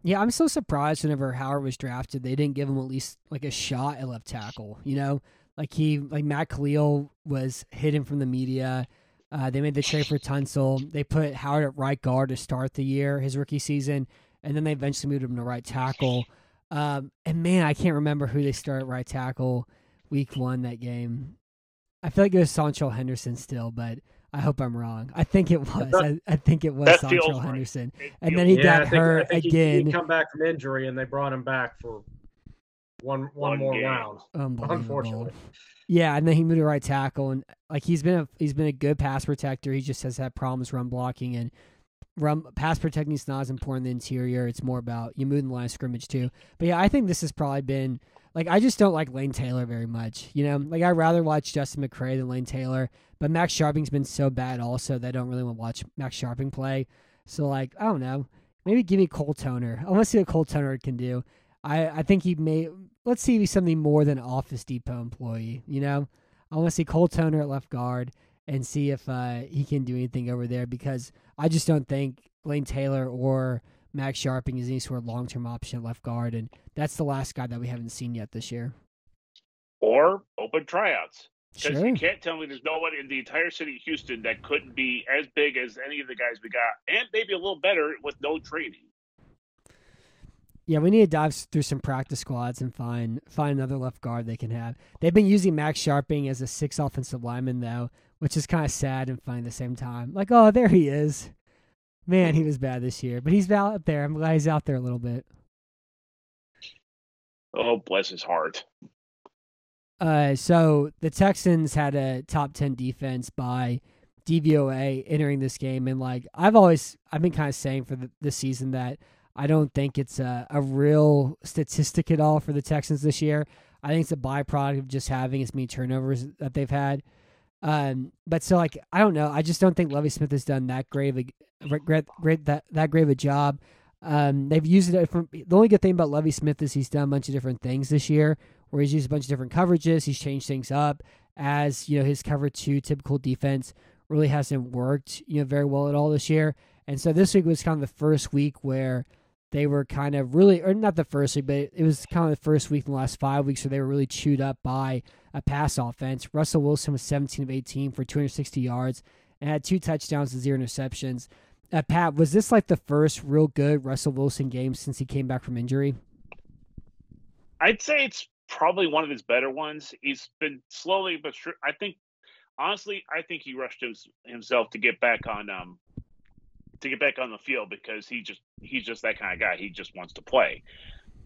Speaker 1: Yeah, I'm so surprised whenever Howard was drafted, they didn't give him at least like a shot at left tackle. You know, like he, like Matt Kalil was hidden from the media. Uh, they made the trade for Tunsil. They put Howard at right guard to start the year, his rookie season, and then they eventually moved him to right tackle. Um, and man, I can't remember who they started right tackle week one that game. I feel like it was Sancho Henderson still, but I hope I'm wrong. I think it was. I, I think it was
Speaker 3: That
Speaker 1: Sancho
Speaker 3: feels right.
Speaker 1: Henderson. And then he
Speaker 2: yeah,
Speaker 1: got
Speaker 2: I think,
Speaker 1: hurt
Speaker 2: I think he-
Speaker 1: again.
Speaker 2: He come back from injury, and they brought him back for one one,
Speaker 3: One
Speaker 2: more
Speaker 3: game.
Speaker 2: round. Unfortunately.
Speaker 1: Yeah, and then he moved to right tackle, and like he's been a he's been a good pass protector. He just has had problems run blocking and run pass protecting is not as important in the interior. It's more about you moving the line of scrimmage too. But yeah, I think this has probably been like I just don't like Lane Taylor very much. You know, like I'd rather watch Justin McCray than Lane Taylor. But Max Scharping's been so bad also that I don't really want to watch Max Scharping play. So like I don't know, maybe give me Cole Toner. I want to see what Cole Toner can do. I I think he may let's see if he's something more than an Office Depot employee. You know, I want to see Cole Toner at left guard and see if uh, he can do anything over there because I just don't think Lane Taylor or Max Scharping is any sort of long term option at left guard, and that's the last guy that we haven't seen yet this year.
Speaker 3: Or open tryouts. Because
Speaker 1: Sure.
Speaker 3: you can't tell me there's no one in the entire city of Houston that couldn't be as big as any of the guys we got, and maybe a little better with no training.
Speaker 1: Yeah, we need to dive through some practice squads and find find another left guard they can have. They've been using Max Scharping as a six offensive lineman though, which is kind of sad and funny at the same time. Like, oh, there he is. Man, he was bad this year, but he's out there. I'm glad he's out there a little bit.
Speaker 3: Oh, bless his heart.
Speaker 1: Uh, so the Texans had a top ten defense by DVOA entering this game, and like I've always I've been kind of saying for the, this season that I don't think it's a, a real statistic at all for the Texans this year. I think it's a byproduct of just having as many turnovers that they've had. Um, but so like I don't know. I just don't think Lovie Smith has done that great of a great, great that that great of a job. Um, they've used it from the only good thing about Lovie Smith is he's done a bunch of different things this year, where he's used a bunch of different coverages. He's changed things up as you know his cover two typical defense really hasn't worked you know very well at all this year. And so this week was kind of the first week where they were kind of really, or not the first week, but it was kind of the first week in the last five weeks where they were really chewed up by a pass offense. Russell Wilson was 17 of 18 for 260 yards and had two touchdowns and zero interceptions. Uh, Pat, was this like the first real good Russell Wilson game since he came back from injury?
Speaker 3: I'd say it's probably one of his better ones. He's been slowly but sure. I think, honestly, I think he rushed hims- himself to get back on um to get back on the field because he just he's just that kind of guy. He just wants to play,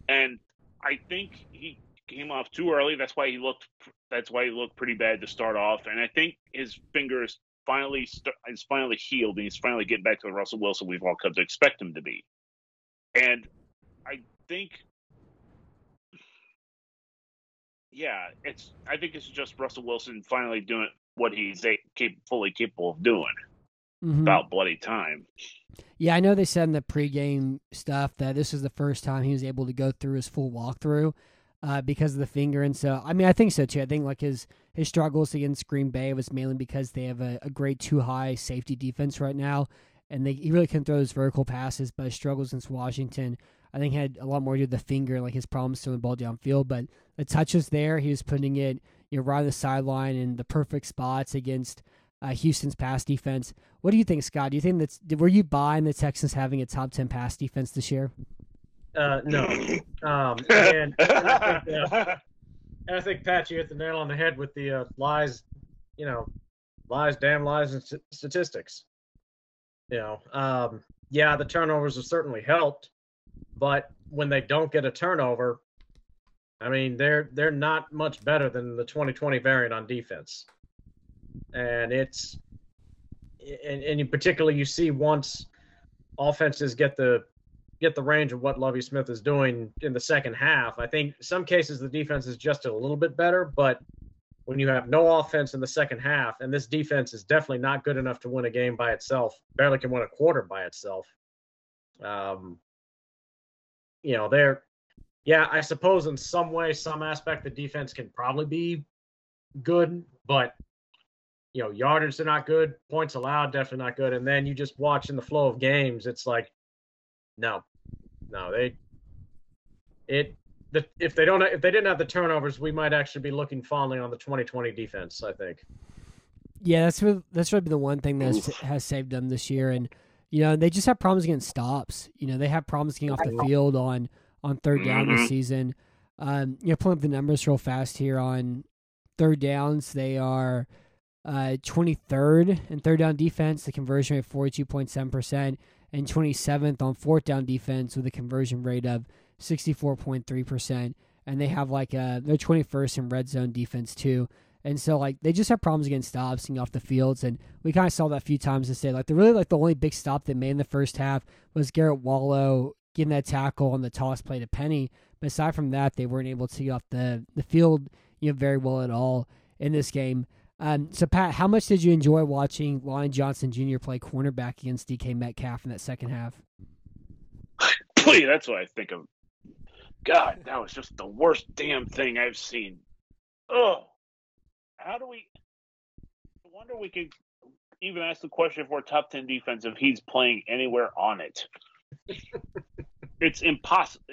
Speaker 3: and I think he came off too early. That's why he looked. That's why he looked pretty bad to start off. And I think his fingers finally st- is finally healed, and he's finally getting back to the Russell Wilson we've all come to expect him to be. And I think yeah, it's. I think it's just Russell Wilson finally doing what he's a, cap- fully capable of doing.
Speaker 1: Mhm.
Speaker 3: About bloody time.
Speaker 1: Yeah, I know they said in the pregame stuff that this was the first time he was able to go through his full walkthrough uh, because of the finger, and so I mean I think so too. I think like his his struggles against Green Bay was mainly because they have a, a great two high safety defense right now, and they he really couldn't throw those vertical passes. But his struggles against Washington, I think, had a lot more to do with the finger, like his problems throwing the ball downfield. But the touches there, he was putting it you know right on the sideline in the perfect spots against uh, Houston's pass defense. What do you think, Scott? Do you think that's were you buying the Texans having a top ten pass defense this year?
Speaker 2: Uh, no. Um, and, and I think, uh, and I think Pat, you hit the nail on the head with the uh, lies, you know, lies, damn lies, and st- statistics. You know, um, yeah, the turnovers have certainly helped, but when they don't get a turnover, I mean, they're they're not much better than the 2020 variant on defense, and it's and, and in particular, you see once offenses get the get the range of what Lovie Smith is doing in the second half. I think some cases the defense is just a little bit better, but when you have no offense in the second half, and this defense is definitely not good enough to win a game by itself, barely can win a quarter by itself. Um, you know, they're, yeah, I suppose in some way, some aspect, the defense can probably be good, but you know, yardage are not good, points allowed definitely not good, and then you just watch in the flow of games, it's like, no, no, they, it, the, if they don't, if they didn't have the turnovers, we might actually be looking fondly on the 2020 defense. I think.
Speaker 1: Yeah, that's really, that's really been the one thing that has, has saved them this year, and you know they just have problems getting stops. You know they have problems getting off the field on on third down this
Speaker 3: Mhm.
Speaker 1: season. Um, you know, pulling up the numbers real fast here on third downs, they are uh, 23rd in third down defense, the conversion rate 42.7%, and 27th on fourth down defense with a conversion rate of 64.3%. And and they have like a they're 21st in red zone defense too. And so like they just have problems against stops and off the fields, and we kind of saw that a few times this day. Like the really like the only big stop they made in the first half was Garrett Wallow getting that tackle on the toss play to Penny. But aside from that, they weren't able to get off the the field you know very well at all in this game. Um, so Pat, how much did you enjoy watching Lonnie Johnson Jr. play cornerback against DK Metcalf in that second half?
Speaker 3: Please, that's what I think of. God, that was just the worst damn thing I've seen. Oh, how do we? I wonder we could even ask the question if we're top ten defense if he's playing anywhere on it. It's impossible.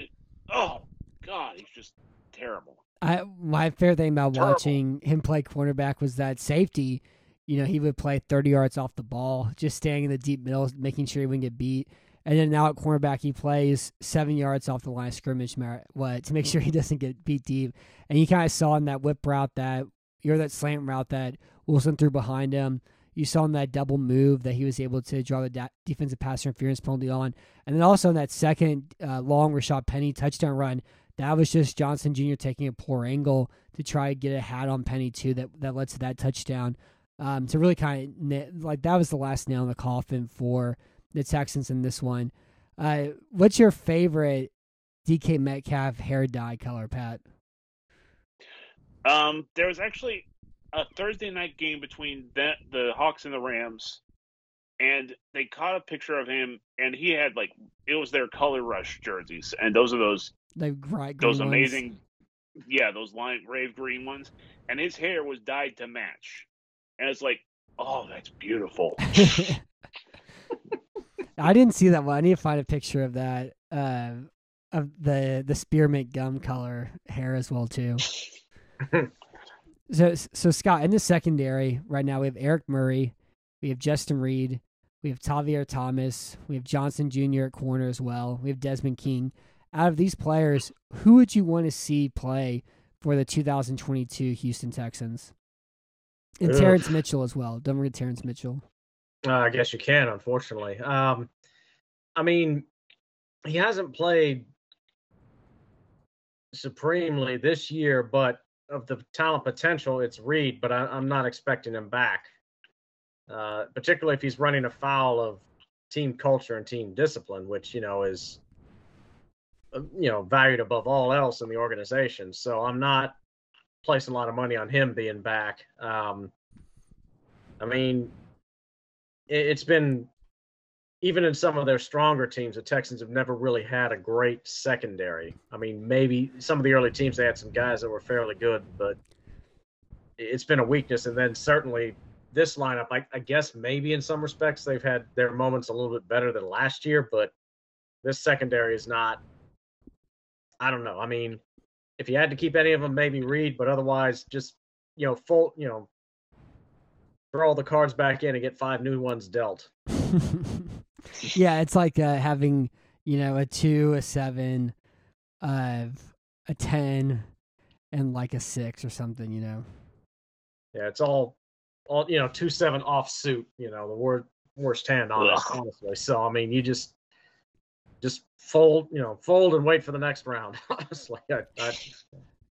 Speaker 3: Oh God, he's just terrible.
Speaker 1: I my favorite thing about
Speaker 3: Terrible.
Speaker 1: watching him play cornerback was that safety. You know, he would play 30 yards off the ball, just staying in the deep middle, making sure he wouldn't get beat. And then now at cornerback, he plays seven yards off the line of scrimmage, what to make sure he doesn't get beat deep. And you kind of saw in that whip route that or that slant route that Wilson threw behind him. You saw in that double move that he was able to draw the da- defensive pass interference penalty on, and then also in that second uh, long Rashad Penny touchdown run, that was just Johnson Jr. taking a poor angle to try to get a hat on Penny too. That that led to that touchdown. Um, to really kind of like that was the last nail in the coffin for the Texans in this one. Uh, what's your favorite DK Metcalf hair dye color, Pat?
Speaker 3: Um, there was actually a Thursday night game between the, the Hawks and the Rams, and they caught a picture of him, and he had like it was their color rush jerseys, and those are those
Speaker 1: The bright green
Speaker 3: those
Speaker 1: ones.
Speaker 3: amazing, yeah, those lime rave green ones, and his hair was dyed to match, and it's like, oh, that's beautiful.
Speaker 1: I didn't see that one. I need to find a picture of that. Uh, of the the spearmint gum color hair as well too. so so Scott in the secondary right now we have Eric Murray, we have Justin Reid, we have Tavierre Thomas, we have Johnson Jr. at corner as well. We have Desmond King. Out of these players, who would you want to see play for the 2022 Houston Texans? And
Speaker 2: Ugh.
Speaker 1: Terrance Mitchell as well. Don't forget Terrance Mitchell.
Speaker 2: Uh, I guess you can, unfortunately. Um, I mean, he hasn't played supremely this year, but of the talent potential, it's Reid. But I, I'm not expecting him back, uh, particularly if he's running afoul of team culture and team discipline, which you know is uh, you know valued above all else in the organization. So I'm not placing a lot of money on him being back. Um, I mean, it, it's been even in some of their stronger teams, the Texans have never really had a great secondary. I mean, maybe some of the early teams they had some guys that were fairly good, but it's been a weakness. And then certainly this lineup, I, I guess maybe in some respects they've had their moments a little bit better than last year, but this secondary is not. I don't know. I mean, if you had to keep any of them, maybe Reid, but otherwise, just you know, full, you know, throw all the cards back in and get five new ones dealt.
Speaker 1: yeah, it's like uh, having you know a two, a seven, uh, a ten, and like a six or something. You know.
Speaker 2: Yeah, it's all, all you know, two seven off suit. You know, the word worst hand on it, honestly. So I mean, you just just fold, you know, fold and wait for the next round. Honestly, I, I,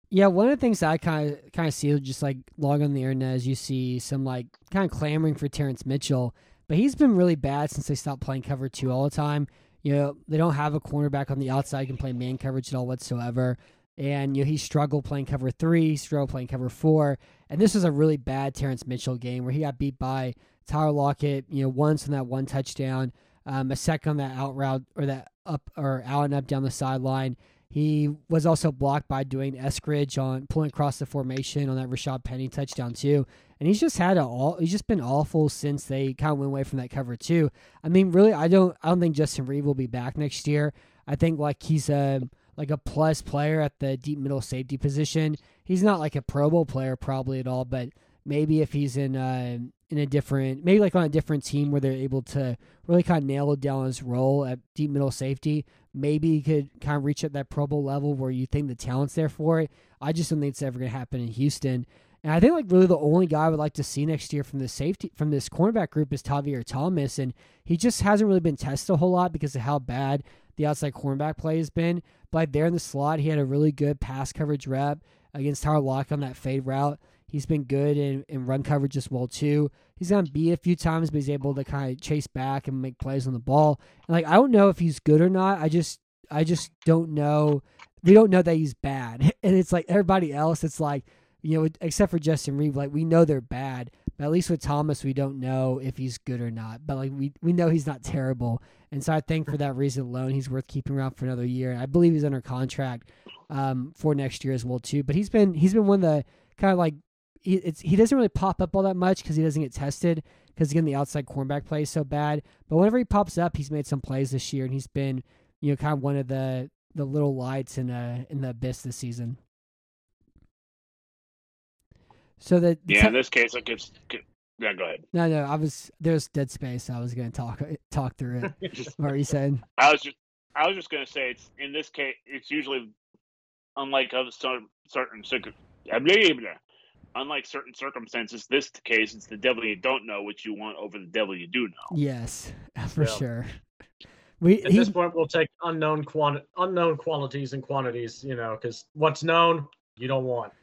Speaker 1: Yeah, one of the things I kind of kind of see just like log on the internet is you see some like kind of clamoring for Terrance Mitchell, but he's been really bad since they stopped playing cover two all the time. You know, they don't have a cornerback on the outside can play man coverage at all whatsoever. And you know, he struggled playing cover three, struggled playing cover four. And this was a really bad Terrance Mitchell game where he got beat by Tyler Lockett, you know, once on that one touchdown, um, a second on that out route or that up or out and up down the sideline. He was also blocked by D'Wayne Eskridge on pulling across the formation on that Rashad Penny touchdown too. And he's just had a all he's just been awful since they kind of went away from that cover too. I mean, really, I don't I don't think Justin Reid will be back next year. I think like he's a like a plus player at the deep middle safety position. He's not like a Pro Bowl player probably at all, but maybe if he's in uh, in a different maybe like on a different team where they're able to really kind of nail down his role at deep middle safety, maybe he could kind of reach at that Pro Bowl level where you think the talent's there for it. I just don't think it's ever going to happen in Houston. And I think like really the only guy I would like to see next year from the safety from this cornerback group is Tavierre Thomas, and he just hasn't really been tested a whole lot because of how bad the outside cornerback play has been. But like there in the slot, he had a really good pass coverage rep against Tyler Lock on that fade route. He's been good in, in run coverage as well too. He's beat a few times, but he's able to kind of chase back and make plays on the ball. And like I don't know if he's good or not. I just I just don't know. We don't know that he's bad. And it's like everybody else. It's like you know, except for Justin Reid, like we know they're bad. But at least with Thomas, we don't know if he's good or not. But like we we know he's not terrible. And so I think for that reason alone, he's worth keeping around for another year. I believe he's under contract um, for next year as well too. But he's been he's been one of the kind of like he, it's he doesn't really pop up all that much because he doesn't get tested because again the outside cornerback play is so bad. But whenever he pops up, he's made some plays this year and he's been you know kind of one of the the little lights in uh in the abyss this season. So that
Speaker 3: yeah, in this case, it gives. Yeah, go ahead.
Speaker 1: No, no, I was there's dead space. I was going to talk talk through it. what are you saying?
Speaker 3: I was just I was just going to say it's in this case it's usually unlike other certain certain unlike certain circumstances. This case it's the devil you don't know what you want over the devil you do know.
Speaker 1: Yes, for yeah. sure. We
Speaker 2: at he, this point we'll take unknown quanti- unknown qualities and quantities. You know, because what's known you don't want.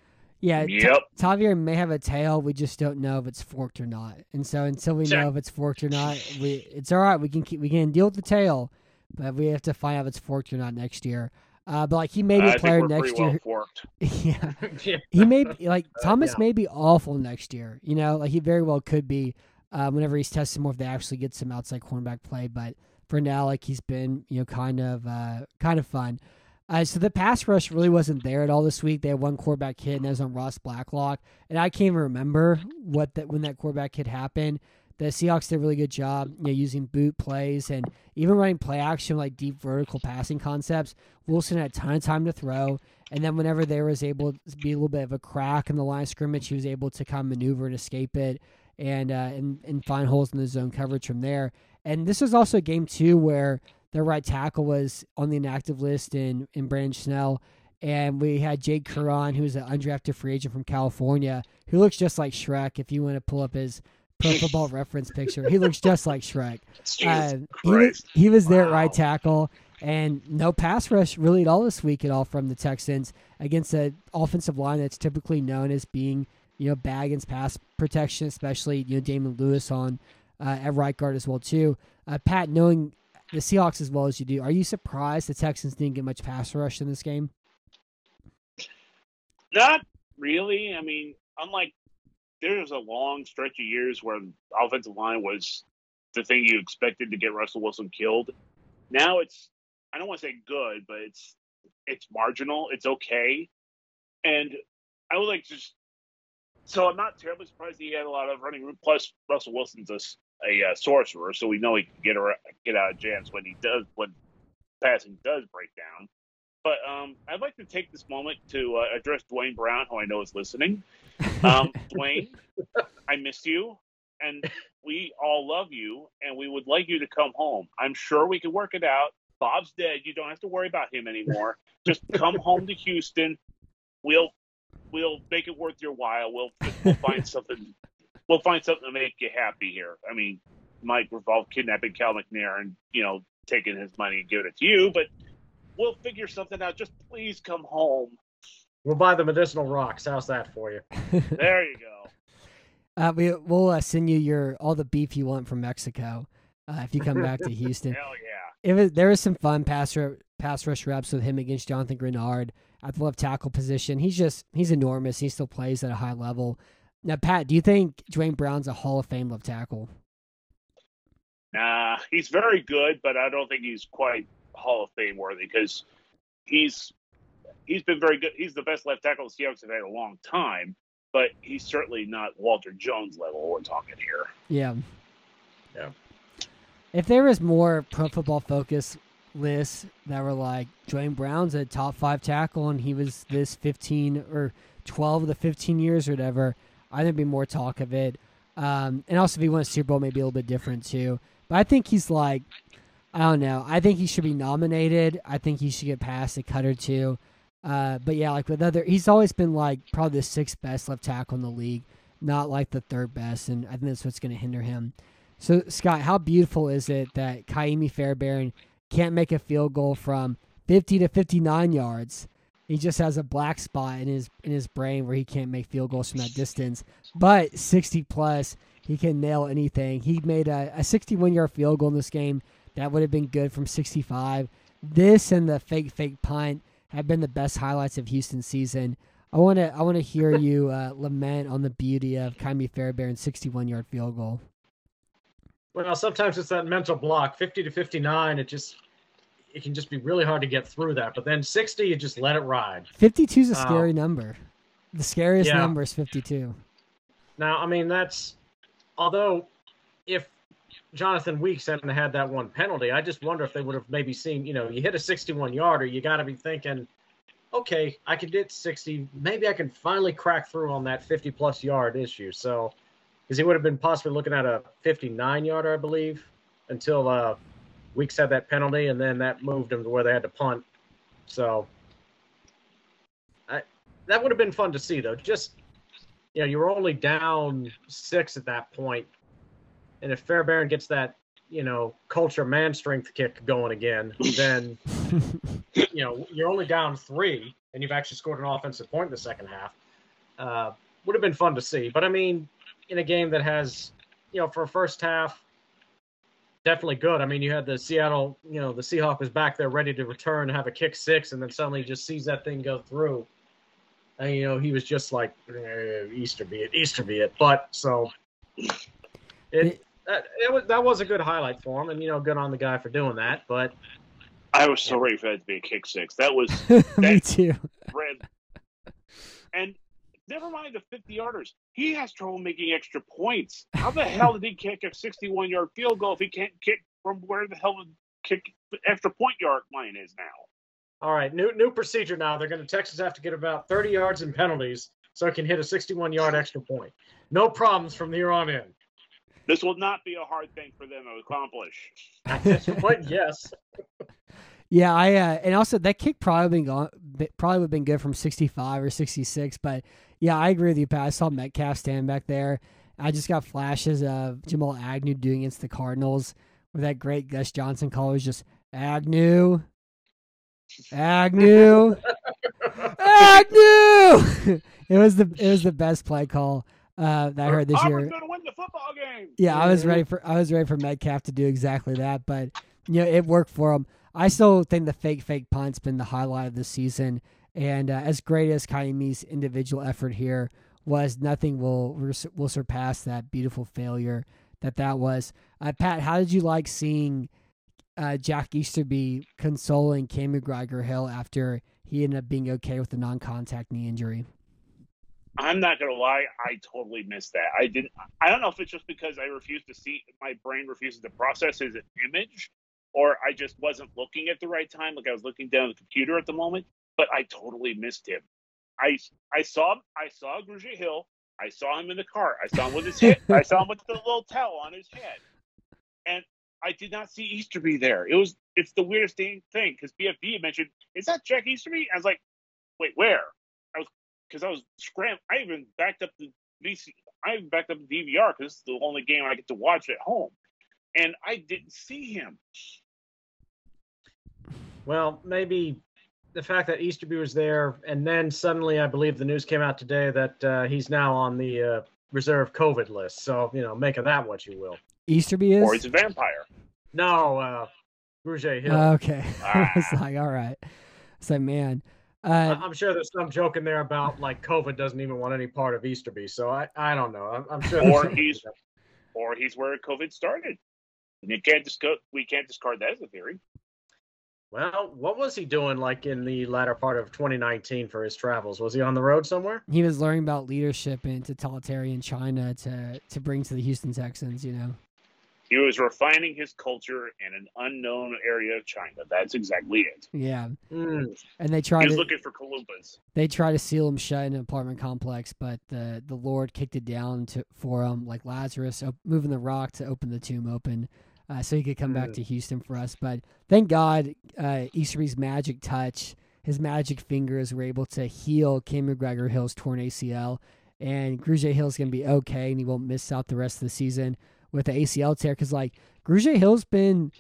Speaker 1: Yeah,
Speaker 3: yep.
Speaker 1: T- Tavierre may have a tail. We just don't know if it's forked or not. And so until we know if it's forked or not, we it's all right. We can keep we can deal with the tail, but we have to find out if it's forked or not next year. Uh, but like he may be a player next year. yeah. yeah, he may be, like uh, Thomas uh, yeah. may be awful next year. You know, like he very well could be. Uh, whenever he's tested more, if they actually get some outside cornerback play, but for now, like he's been, you know, kind of, uh, kind of fun. Uh, so the pass rush really wasn't there at all this week. They had one quarterback hit, and that was on Ross Blacklock. And I can't even remember what that when that quarterback hit happened. The Seahawks did a really good job, you know, using boot plays and even running play action like deep vertical passing concepts. Wilson had a ton of time to throw, and then whenever there was able to be a little bit of a crack in the line of scrimmage, he was able to kind of maneuver and escape it, and uh, and and find holes in the zone coverage from there. And this was also a game too where their right tackle was on the inactive list in, in Brandon Shell. And we had Jake Curhan, who's an undrafted free agent from California, who looks just like Shrek. If you want to pull up his pro football reference picture, he looks just like Shrek. Uh, he, was, he was wow. there at right tackle, and no pass rush really at all this week at all from the Texans against an offensive line that's typically known as being you know bad against pass protection, especially you know Damien Lewis on uh, at right guard as well too. Uh, Pat, knowing the Seahawks as well as you do. Are you surprised the Texans didn't get much pass rush in this game?
Speaker 3: Not really. I mean, unlike there's a long stretch of years where offensive line was the thing you expected to get Russell Wilson killed. Now it's I don't want to say good, but it's it's marginal. It's okay. And I would like to just so I'm not terribly surprised he had a lot of running room. Plus, Russell Wilson's a a uh, sorcerer, so we know he can get around, get out of jams when he does when passing does break down. But um, I'd like to take this moment to uh, address Duane Brown, who I know is listening. Um, Duane, I miss you, and we all love you, and we would like you to come home. I'm sure we can work it out. Bob's dead. You don't have to worry about him anymore. Just come home to Houston. We'll we'll make it worth your while. We'll we'll find something we'll find something to make you happy here. I mean, might revolve kidnapping Cal McNair and you know taking his money and giving it to you, but we'll figure something out. Just please come home.
Speaker 2: We'll buy the medicinal rocks. How's that for you?
Speaker 3: there you go.
Speaker 1: Uh, we we'll uh, send you your all the beef you want from Mexico uh, if you come back to Houston.
Speaker 3: Hell yeah!
Speaker 1: It was, there was some fun pass pass rush reps with him against Jonathan Greenard at the left tackle position. He's just he's enormous. He still plays at a high level. Now, Pat, do you think Duane Brown's a Hall of Fame left tackle?
Speaker 3: Nah, he's very good, but I don't think he's quite Hall of Fame worthy because he's he's been very good. He's the best left tackle the Seahawks have had in a long time, but he's certainly not Walter Jones level we're talking here.
Speaker 1: Yeah.
Speaker 2: Yeah.
Speaker 1: If there was more pro football focus lists that were like Duane Brown's a top five tackle and he was this 15 or 12 of the 15 years or whatever, I think there'd be more talk of it. Um, and also, if he won a Super Bowl, maybe a little bit different too. But I think he's like, I don't know. I think he should be nominated. I think he should get past a cut or two. Uh, but yeah, like with other, he's always been like probably the sixth best left tackle in the league, not like the third best, and I think that's what's going to hinder him. So Scott, how beautiful is it that Ka'imi Fairbairn can't make a field goal from 50 to 59 yards? He just has a black spot in his in his brain where he can't make field goals from that distance. But 60 plus, he can nail anything. He made a, a 61 yard field goal in this game that would have been good from 65. This and the fake fake punt have been the best highlights of Houston's season. I want to I want to hear you uh, lament on the beauty of Ka'imi Fairbairn's 61 yard field goal.
Speaker 2: Well, sometimes it's that mental block, 50 to 59. It just it can just be really hard to get through that. But then 60, you just let it ride.
Speaker 1: 52 is a
Speaker 2: Oh.
Speaker 1: scary number. The scariest
Speaker 2: Yeah.
Speaker 1: number is 52.
Speaker 2: Now, I mean, that's although if Jonathan Weeks hadn't had that one penalty, I just wonder if they would have maybe seen, you know, you hit a 61 yarder, you got to be thinking, okay, I could get 60. Maybe I can finally crack through on that 50 plus yard issue. So, because he would have been possibly looking at a 59 yarder, I believe, until uh, Weeks had that penalty, and then that moved him to where they had to punt. So, I, that would have been fun to see, though. Just you know, you were only down six at that point, and if Fairbairn gets that, you know, culture man strength kick going again, then you know you're only down three, and you've actually scored an offensive point in the second half. Uh, would have been fun to see, but I mean, in a game that has, you know, for a first half, definitely good. I mean, you had the Seattle, you know, the Seahawk was back there ready to return, have a kick six, and then suddenly just sees that thing go through. And you know, he was just like eh, Easter be it, Easter be it. But so it that, it was that was a good highlight for him, and you know, good on the guy for doing that. But
Speaker 3: I was so ready for that to be a kick six. That was
Speaker 1: Me too.
Speaker 3: red. And never mind the 50 yarders. He has trouble making extra points. How the hell did he kick a 61 yard field goal if he can't kick from where the hell the kick extra point yard line is now?
Speaker 2: all right, new new procedure now. They're going to Texas have to get about 30 yards in penalties so it can hit a 61 yard extra point. No problems from here on in.
Speaker 3: This will not be a hard thing for them to accomplish.
Speaker 2: At this point, yes.
Speaker 1: Yeah, I uh, and also that kick probably been gone, probably would have been good from 65 or 66. But yeah, I agree with you, Pat. I saw Metcalf stand back there. I just got flashes of Jamal Agnew doing it against the Cardinals with that great Gus Johnson call It was just Agnew, Agnew, Agnew. it was the it was the best play call uh, that I heard this
Speaker 3: Auburn's
Speaker 1: year.
Speaker 3: Going to win the football game.
Speaker 1: Yeah, I was ready for I was ready for Metcalf to do exactly that, but you know it worked for him. I still think the fake fake punt's been the highlight of the season, and uh, as great as Ka'imi's individual effort here was, nothing will will surpass that beautiful failure that that was. Uh, Pat, how did you like seeing uh, Jack Easterby consoling Kamu Grugier Hill after he ended up being okay with the non-contact knee injury?
Speaker 3: I'm not gonna lie, I totally missed that. I didn't. I don't know if it's just because I refuse to see my brain refuses to process his image, or I just wasn't looking at the right time. Like I was looking down at the computer at the moment, but I totally missed him. I I saw I saw Grugier Hill. I saw him in the car. I saw him with his head. I saw him with the little towel on his head, and I did not see Easterby there. It was it's the weirdest thing because BFB mentioned is that Jack Easterby? I was like, wait, where? I was because I was scram. I even backed up the VC. I even backed up the DVR because it's the only game I get to watch at home, and I didn't see him.
Speaker 2: Well, maybe the fact that Easterby was there, and then suddenly, I believe the news came out today that uh, he's now on the uh, reserve COVID list. So you know, make of that what you will.
Speaker 1: Easterby is
Speaker 3: Or he's a vampire.
Speaker 2: No, uh, Rouget Hill.
Speaker 1: okay. I was
Speaker 3: Ah.
Speaker 1: like, all right. It's like, man.
Speaker 2: I-
Speaker 1: Uh,
Speaker 2: I'm sure there's some joke in there about like COVID doesn't even want any part of Easterby. So I, I don't know. I'm, I'm sure.
Speaker 3: Or he's- or he's where COVID started. And you can't discuss. We can't discard that as a theory.
Speaker 2: Well, what was he doing like in the latter part of 2019 for his travels? Was he on the road somewhere?
Speaker 1: he was learning about leadership in totalitarian China to to bring to the Houston Texans. You know,
Speaker 3: He was refining his culture in an unknown area of China. That's exactly it.
Speaker 1: yeah.
Speaker 2: Hmm.
Speaker 1: And they
Speaker 3: He
Speaker 1: tried
Speaker 3: was
Speaker 1: to
Speaker 3: looking for Columba's.
Speaker 1: they tried to seal him shut in an apartment complex, but the the Lord kicked it down to for him, like Lazarus op- moving the rock to open the tomb open, uh, so he could come back
Speaker 2: Mm.
Speaker 1: to Houston for us. But thank God, uh, Easterby's magic touch. his magic fingers were able to heal Kamu Grugier Hill's torn ACL, and Grugier Hill's gonna be okay, and he won't miss out the rest of the season with the ACL tear. Because like Grugier Hill's been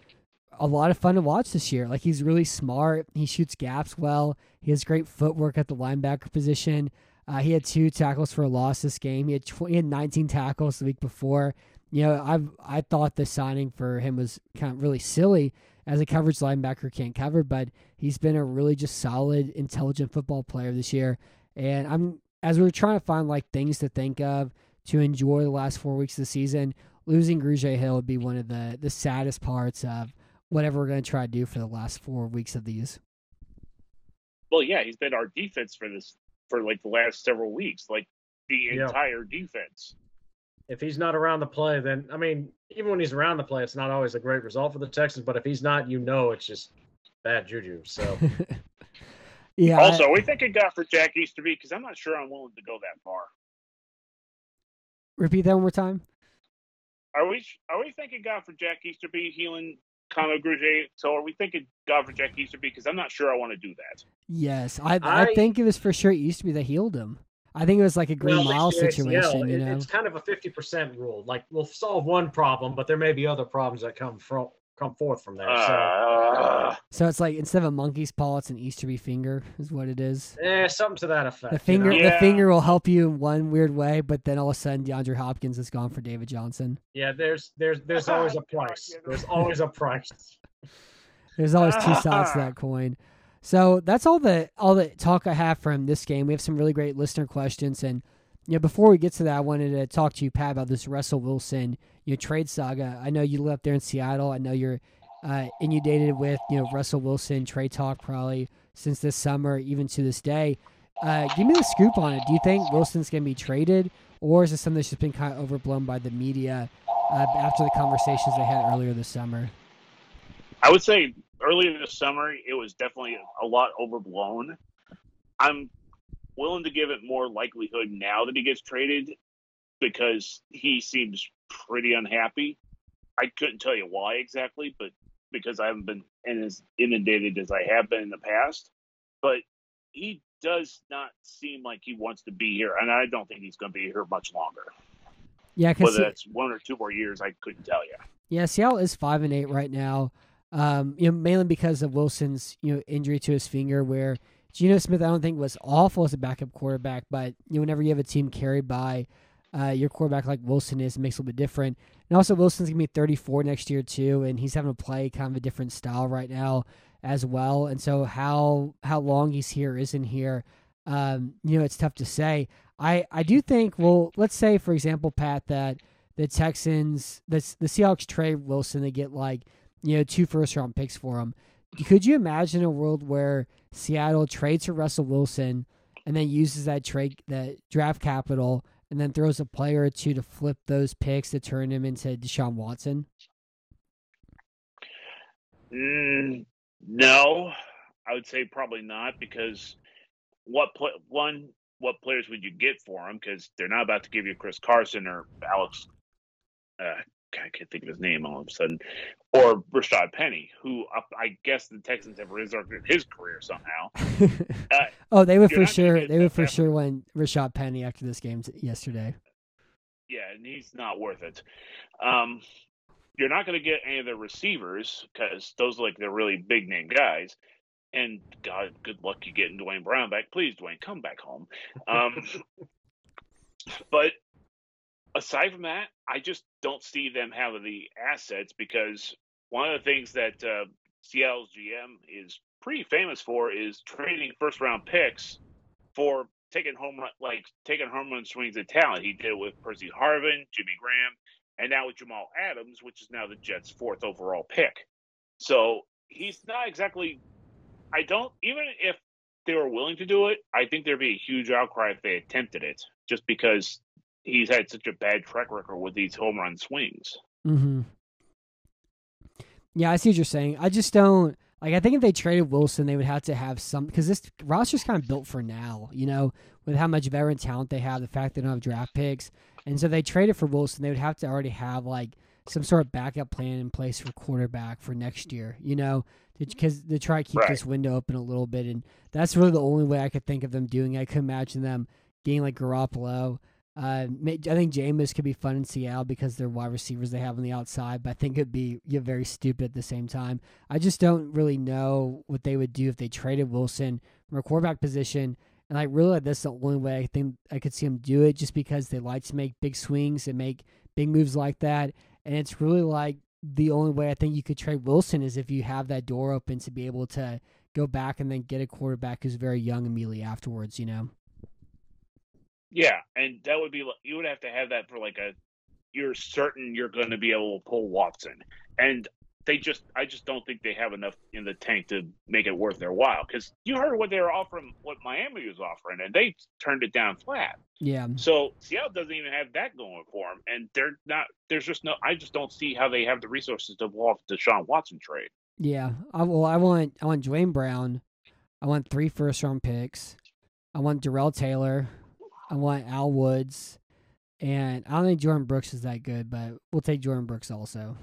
Speaker 1: a lot of fun to watch this year. Like he's really smart. He shoots gaps well. He has great footwork at the linebacker position. Uh, he had two tackles for a loss this game. He had tw- he had 19 tackles the week before. You know, I I thought the signing for him was kind of really silly as a coverage linebacker can't cover, but he's been a really just solid, intelligent football player this year. And I'm as we are trying to find like things to think of to enjoy the last four weeks of the season, losing Grugier Hill would be one of the the saddest parts of whatever we're going to try to do for the last four weeks of these.
Speaker 3: Well, yeah, he's been our defense for this for like the last several weeks, like the
Speaker 2: Yeah.
Speaker 3: entire defense.
Speaker 2: If he's not around the play, then I mean, even when he's around the play, it's not always a great result for the Texans. But if he's not, you know, it's just bad juju. So
Speaker 1: yeah.
Speaker 3: also,
Speaker 1: I-
Speaker 3: are we thinking God for Jack Easterby? Because I'm not sure I'm willing to go that far.
Speaker 1: repeat that one more time.
Speaker 3: Are we are we thinking God for Jack Easterby healing Conor Grugier? So are we thinking God for Jack Easterby? Because I'm not sure I want to do that.
Speaker 1: Yes, I I,
Speaker 2: I-
Speaker 1: think it was for sure it used to be that healed him. I think it was like a Green
Speaker 2: Well,
Speaker 1: Mile
Speaker 2: it's the
Speaker 1: situation, you know.
Speaker 2: It's kind of a fifty percent rule. Like we'll solve one problem, but there may be other problems that come from come forth from there. So
Speaker 3: Uh,
Speaker 1: So it's like instead of a monkey's paw, it's an Easterby finger, is what it is.
Speaker 2: Yeah, something to that effect.
Speaker 1: The
Speaker 2: you
Speaker 1: finger,
Speaker 2: know?
Speaker 1: the finger will help you in one weird way, but then all of a sudden DeAndre Hopkins is gone for David Johnson.
Speaker 2: Yeah, there's there's there's always a price. There's always a price.
Speaker 1: There's always two sides to that coin. So that's all the all the talk I have from this game. We have some really great listener questions, and you know, before we get to that, I wanted to talk to you, Pat, about this Russell Wilson you trade saga. I know you live up there in Seattle. I know you're uh, inundated with you know Russell Wilson trade talk probably since this summer, even to this day. Uh, give me the scoop on it. Do you think Wilson's going to be traded, or is this something that's just been kind of overblown by the media uh, after the conversations they had earlier this summer?
Speaker 3: I would say earlier this summer it was definitely a lot overblown. I'm willing to give it more likelihood now that he gets traded because he seems pretty unhappy. I couldn't tell you why exactly, but because I haven't been in as inundated as I have been in the past. But he does not seem like he wants to be here, and I don't think he's going to be here much longer.
Speaker 1: Yeah, because
Speaker 3: Whether that's one or two more years, I couldn't tell you.
Speaker 1: Yeah, Seattle is five and eight right now. Um, you know, mainly because of Wilson's you know injury to his finger. Where Geno Smith, I don't think was awful as a backup quarterback, but you know, whenever you have a team carried by uh, your quarterback like Wilson is, makes a little bit different. And also, Wilson's gonna be 34 next year too, and he's having to play kind of a different style right now as well. And so, how how long he's here isn't here, um, you know, it's tough to say. I I do think. Well, let's say for example, Pat, that the Texans, the the Seahawks trade Wilson, they get like you know two first round picks for him. Could you imagine a world where Seattle trades for Russell Wilson and then uses that trade that draft capital and then throws a player or two to flip those picks to turn him into Deshaun Watson?
Speaker 3: Mm, no, I would say probably not because what one what players would you get for them? Because they're not about to give you Chris Carson or Alex. Uh, I can't think of his name all of a sudden, or Rashad Penny, who I guess the Texans have resurrected his career somehow. Uh,
Speaker 1: oh, they would
Speaker 3: you're
Speaker 1: for sure. They would for
Speaker 3: that
Speaker 1: sure win Rashad Penny after this game yesterday.
Speaker 3: Yeah, and he's not worth it. Um, you're not going to get any of the receivers because those are like the really big name guys. And God, good luck you getting Duane Brown back. Please, Duane, come back home. Um, but aside from that, I just don't see them having the assets because one of the things that uh, Seattle's GM is pretty famous for is trading first round picks for taking home run, like taking home run swings at talent. He did it with Percy Harvin, Jimmy Graham, and now with Jamal Adams, which is now the Jets' fourth overall pick. So he's not exactly. I don't even if they were willing to do it. I think there'd be a huge outcry if they attempted it, just because he's had such a bad track record with these home run swings.
Speaker 1: Mm-hmm. Yeah, I see what you're saying. I just don't like. I think if they traded Wilson, they would have to have some because this roster's kind of built for now. You know, with how much veteran talent they have, the fact they don't have draft picks, and so they traded for Wilson, they would have to already have like some sort of backup plan in place for quarterback for next year. You know, because to try to keep
Speaker 3: Right.
Speaker 1: this window open a little bit, and that's really the only way I could think of them doing. it. I could imagine them getting like Garoppolo. Uh, I think Jameis could be fun in Seattle because they're wide receivers they have on the outside, but I think it'd be yeah, very stupid at the same time. I just don't really know what they would do if they traded Wilson from a quarterback position. And I really that's the only way I think I could see them do it, just because they like to make big swings and make big moves like that. And it's really like the only way I think you could trade Wilson is if you have that door open to be able to go back and then get a quarterback who's very young immediately afterwards. You know.
Speaker 3: Yeah, and that would be like- you would have to have that for like a you're certain you're going to be able to pull Watson, and they just I just don't think they have enough in the tank to make it worth their while. Because you heard what they were offering, what Miami was offering, and they turned it down flat.
Speaker 1: Yeah.
Speaker 3: So Seattle doesn't even have that going for them, and they're not. There's just no. I just don't see how they have the resources to pull off the Deshaun Watson trade.
Speaker 1: Yeah. I, well, I want I want Duane Brown. I want three first round picks. I want Darrell Taylor. I want Al Woods. And I don't think Jordan Brooks is that good, but we'll take Jordan Brooks also.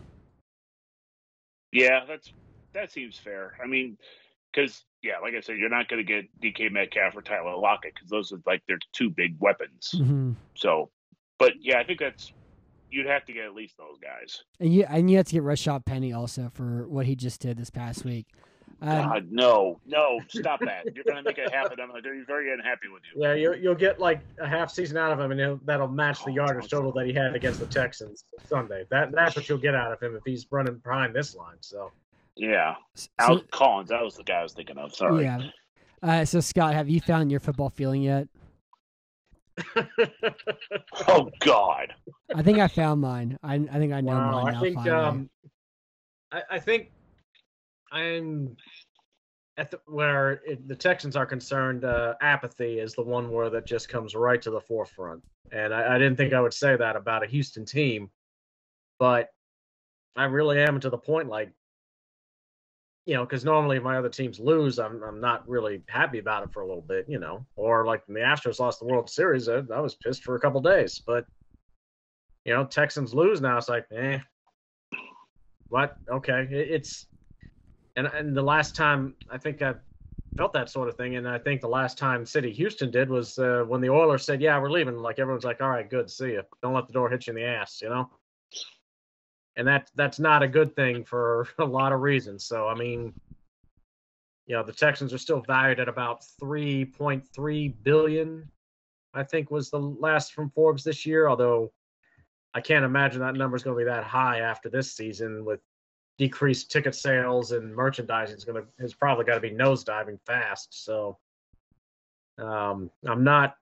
Speaker 3: Yeah, that's that seems fair. I mean, because yeah, like I said, you're not going to get DK Metcalf or Tyler Lockett because those are like their two big weapons.
Speaker 1: hmm
Speaker 3: So, but yeah, I think that's you'd have to get at least those guys.
Speaker 1: And you and you have to get Rashad Penny also for what he just did this past week. Um,
Speaker 3: God, no, no, stop that! You're going to make it happen. I'm going to be very unhappy with you.
Speaker 2: Yeah, you, you'll get like a half season out of him, and he'll, that'll match the
Speaker 3: Oh,
Speaker 2: yardage total that he had against the Texans Sunday. That that's what you'll get out of him if he's running behind this line. So
Speaker 3: Yeah,
Speaker 1: so-
Speaker 3: Al Collins. That was the guy I was thinking of. Sorry.
Speaker 1: yeah. Uh, so Scott, have you found your football feeling yet?
Speaker 3: Oh God.
Speaker 1: I think I found mine. I I think I know
Speaker 2: wow,
Speaker 1: mine
Speaker 2: I think
Speaker 1: finally.
Speaker 2: um, I, I think I'm at the, where it, the Texans are concerned. Uh, apathy is the one word that just comes right to the forefront, and I, I didn't think I would say that about a Houston team, but I really am to the point like. You know, because normally if my other teams lose, I'm I'm not really happy about it for a little bit, you know. Or like when the Astros lost the World Series, I, I was pissed for a couple days. But you know, Texans lose now. It's like, eh, what? Okay, It- it's and and the last time I think I felt that sort of thing, and I think the last time City Houston did was uh, when the Oilers said, "Yeah, we're leaving." Like everyone's like, "All right, good, see you." Don't let the door hit you in the ass, you know. And that that's not a good thing for a lot of reasons. So I mean, you know, the Texans are still valued at about three point three billion. I think was the last from Forbes this year, although I can't imagine that number is going to be that high after this season with decreased ticket sales and merchandising is going to has probably got to be nosediving fast. So um, I'm not.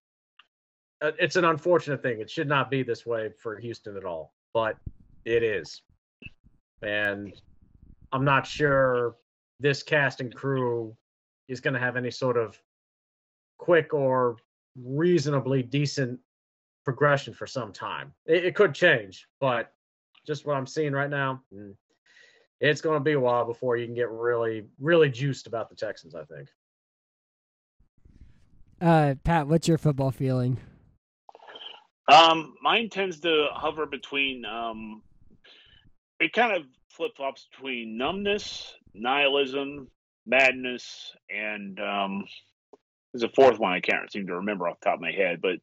Speaker 2: uh, It's an unfortunate thing. It should not be this way for Houston at all, but it is, and I'm not sure this cast and crew is going to have any sort of quick or reasonably decent progression for some time. It, it could change, but just what I'm seeing right now, mm, it's going to be a while before you can get really, really juiced about the Texans. I think.
Speaker 1: uh, Pat, what's your football feeling?
Speaker 3: Um, mine tends to hover between um, it kind of flip flops between numbness, nihilism, madness, and um, there's a fourth one I can't seem to remember off the top of my head, but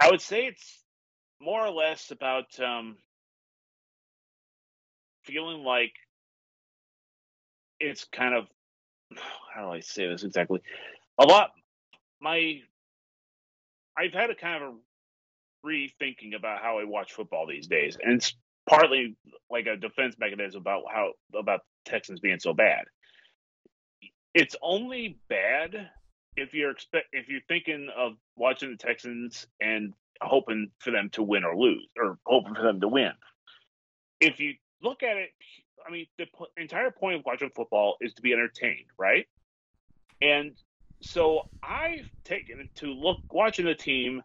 Speaker 3: I would say it's more or less about um, feeling like it's kind of how do I say this exactly? A lot. My I've had a kind of a rethinking about how I watch football these days, and it's partly like a defense mechanism about how about Texans being so bad. It's only bad if you're expect if you're thinking of watching the Texans and hoping for them to win or lose, or hoping for them to win. If you look at it, I mean, the po- entire point of watching football is to be entertained, right? And so I've taken to look watching the team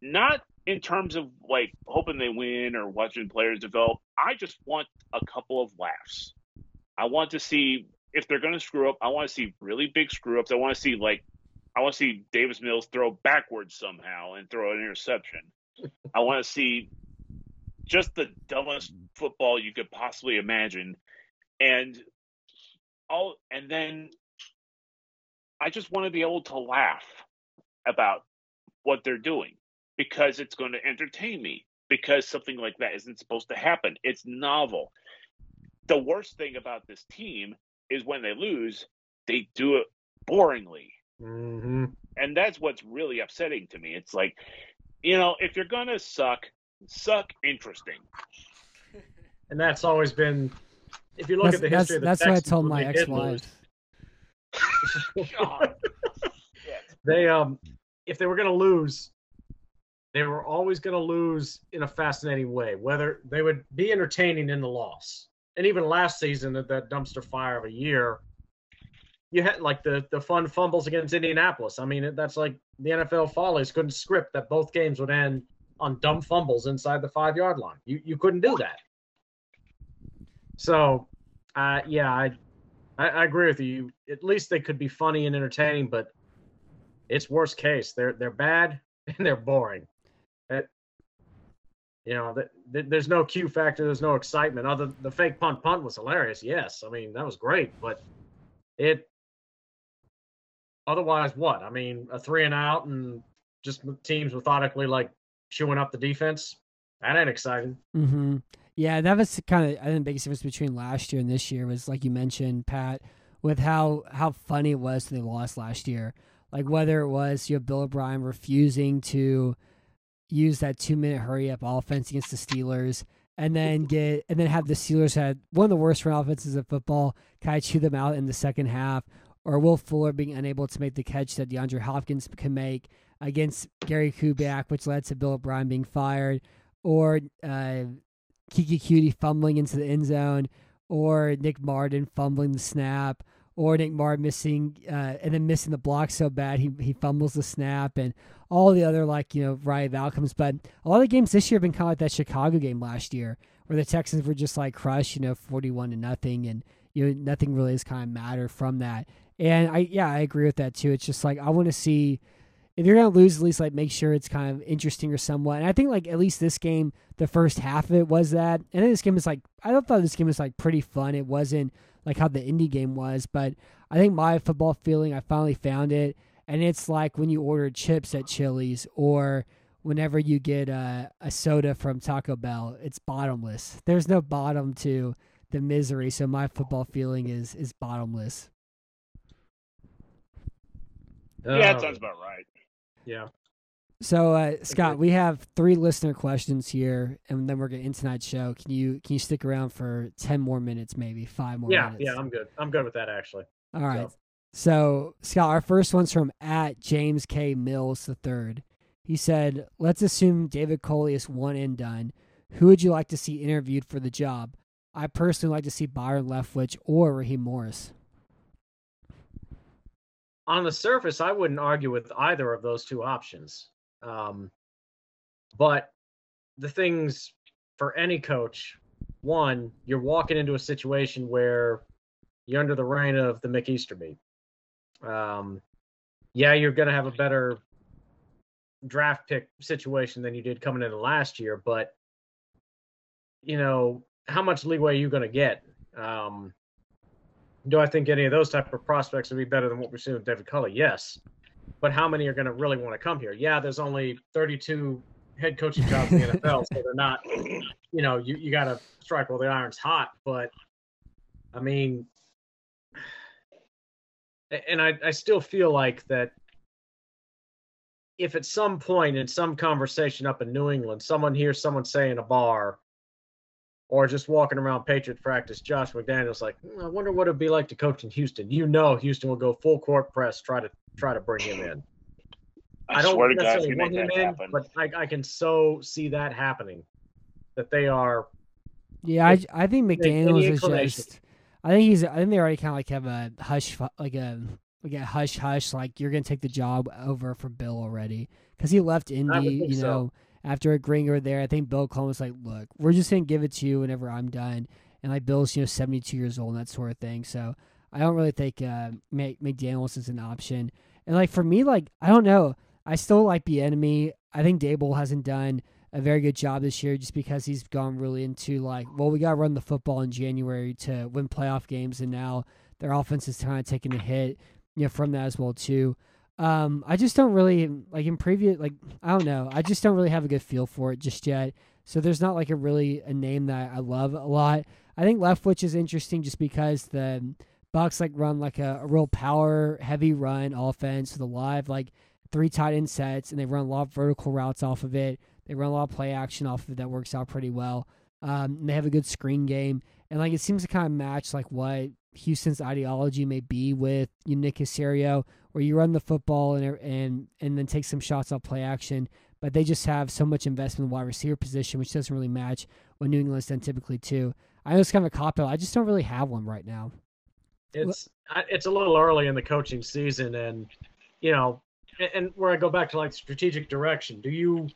Speaker 3: not in terms of like hoping they win or watching players develop. I just want a couple of laughs. I want to see if they're going to screw up. I want to see really big screw ups. I want to see like I want to see Davis Mills throw backwards somehow and throw an interception. I want to see just the dumbest football you could possibly imagine, and all, and then I just want to be able to laugh about what they're doing because it's going to entertain me because something like that isn't supposed to happen. It's novel. The worst thing about this team is when they lose, they do it boringly.
Speaker 2: Mm-hmm.
Speaker 3: And that's what's really upsetting to me. It's like, you know, if you're going to suck, suck interesting.
Speaker 2: And that's always been, if you look
Speaker 1: That's
Speaker 2: at the
Speaker 1: that's,
Speaker 2: history of the
Speaker 1: that's what I told my ex-wife.
Speaker 3: God.
Speaker 2: They um, if they were going to lose, they were always going to lose in a fascinating way. Whether they would be entertaining in the loss, and even last season at that dumpster fire of a year, you had like the the fun fumbles against Indianapolis. I mean, that's like the NFL follies couldn't script that both games would end on dumb fumbles inside the five yard line. You you couldn't do that. So, uh, yeah, I, I I agree with you. At least they could be funny and entertaining, but it's worst case. They're they're bad and they're boring. It, you know, th- th- there's no Q factor. There's no excitement. Other the fake punt punt was hilarious. Yes, I mean that was great, but it. Otherwise, what? I mean, a three and out and just teams methodically like chewing up the defense. That ain't exciting.
Speaker 1: Mm-hmm. Yeah, that was kind of I think the biggest difference between last year and this year was like you mentioned, Pat, with how how funny it was when they lost last year. Like whether it was you have Bill O'Brien refusing to use that two minute hurry up offense against the Steelers, and then get and then have the Steelers had one of the worst run offenses of football, kind of chew them out in the second half, or Will Fuller being unable to make the catch that DeAndre Hopkins can make against Gary Kubiak, which led to Bill O'Brien being fired, or uh, Keke Coutee fumbling into the end zone, or Nick Martin fumbling the snap, or Nick Martin missing uh, and then missing the block so bad he he fumbles the snap, and all the other like you know variety of outcomes. But a lot of games this year have been kind of like that Chicago game last year, where the Texans were just like crushed, you know, forty-one to nothing, and you know nothing really has kind of mattered from that. And I yeah I agree with that too. It's just like I want to see if you're gonna lose, at least like make sure it's kind of interesting or somewhat. And I think like at least this game, the first half of it was that. And then this game is like I thought this game was like pretty fun. It wasn't like how the indie game was, but I think my football feeling, I finally found it, and it's like when you order chips at Chili's or whenever you get a, a soda from Taco Bell, it's bottomless. There's no bottom to the misery. So my football feeling is is bottomless.
Speaker 3: Yeah, that
Speaker 2: Uh,
Speaker 3: sounds about right.
Speaker 2: Yeah.
Speaker 1: So uh, Scott, we have three listener questions here, and then we're gonna end tonight's show. Can you can you stick around for ten more minutes, maybe five more
Speaker 2: Yeah,
Speaker 1: minutes?
Speaker 2: yeah, I'm good. I'm good with that actually.
Speaker 1: All right. So Scott, our first one's from at James K Mills the third. He said, "Let's assume David Culley is one and done. Who would you like to see interviewed for the job? I personally like to see Byron Leftwich or Raheem Morris."
Speaker 2: On the surface, I wouldn't argue with either of those two options. Um, but the things for any coach, one, you're walking into a situation where you're under the reign of the Mick. Um, yeah, you're going to have a better draft pick situation than you did coming into last year, but you know how much leeway are you going to get? Um, do I think any of those type of prospects would be better than what we're seeing with David Culley? Yes. But how many are going to really want to come here? Yeah, there's only 32 head coaching jobs in the NFL, so they're not, you know, you, you got to strike while the iron's hot. But I mean, and I, I still feel like that if at some point in some conversation up in New England, someone hears someone say in a bar, or just walking around Patriot practice, Josh McDaniels like, "Hmm, I wonder what it'd be like to coach in Houston. You know, Houston will go full court press, try to try to bring him in.
Speaker 3: I,
Speaker 2: don't
Speaker 3: swear to God, if
Speaker 2: necessarily
Speaker 3: you
Speaker 2: want
Speaker 3: make
Speaker 2: him
Speaker 3: that
Speaker 2: in,
Speaker 3: happen.
Speaker 2: but I, I can so see that happening. That they are
Speaker 1: Yeah, I, I think McDaniels is just. I think he's. I think they already kind of like have a hush, like a like a hush hush. Like you're gonna take the job over for Bill already because he left Indy.
Speaker 2: think
Speaker 1: You
Speaker 2: so.
Speaker 1: After agreeing over there, I think Bill Coleman was like, "Look, we're just gonna give it to you whenever I'm done." And like Bill's, you know, 72 years old and that sort of thing. So I don't really think uh, Mc- McDaniels is an option. And like for me, like I don't know. I still like Bieniemy. I think Daboll hasn't done a very good job this year just because he's gone really into like, well, we got to run the football in January to win playoff games, and now their offense is kind of taking a hit, you know, from that as well too. Um, I just don't really like in previous like I don't know. I just don't really have a good feel for it just yet. So there's not like a really a name that I love a lot. I think Leftwich is interesting just because the Bucs like run like a, a real power heavy run offense with a live like three tight end sets and they run a lot of vertical routes off of it. They run a lot of play action off of it that works out pretty well. Um, they have a good screen game and like it seems to kind of match like what Houston's ideology may be with Nick Caserio, where you run the football and er, and and then take some shots off play action. But they just have so much investment in the wide receiver position, which doesn't really match what New England's done typically too. I know it's kind of a cop out. I just don't really have one right now.
Speaker 2: It's it's a little early in the coaching season, and you know, and, and where I go back to like strategic direction. Do you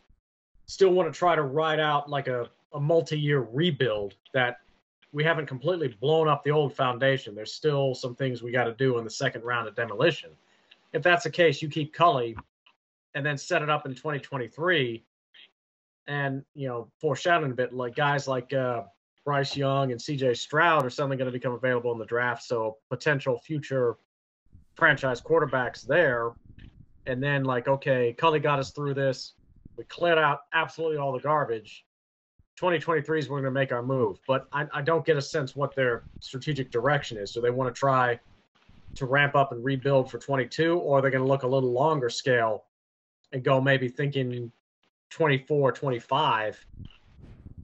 Speaker 2: still want to try to ride out like a, a multi-year rebuild that we haven't completely blown up the old foundation. There's still some things we got to do in the second round of demolition. If that's the case, you keep Culley and then set it up in 2023 and, you know, foreshadowing a bit like guys like uh, Bryce Young and CJ Stroud are suddenly going to become available in the draft. So potential future franchise quarterbacks there. And then, like, okay, Culley got us through this. We cleared out absolutely all the garbage 2023 is we're going to make our move. But I, I don't get a sense what their strategic direction is. So they want to try to ramp up and rebuild for 22, or they're going to look a little longer scale and go maybe thinking 24, 25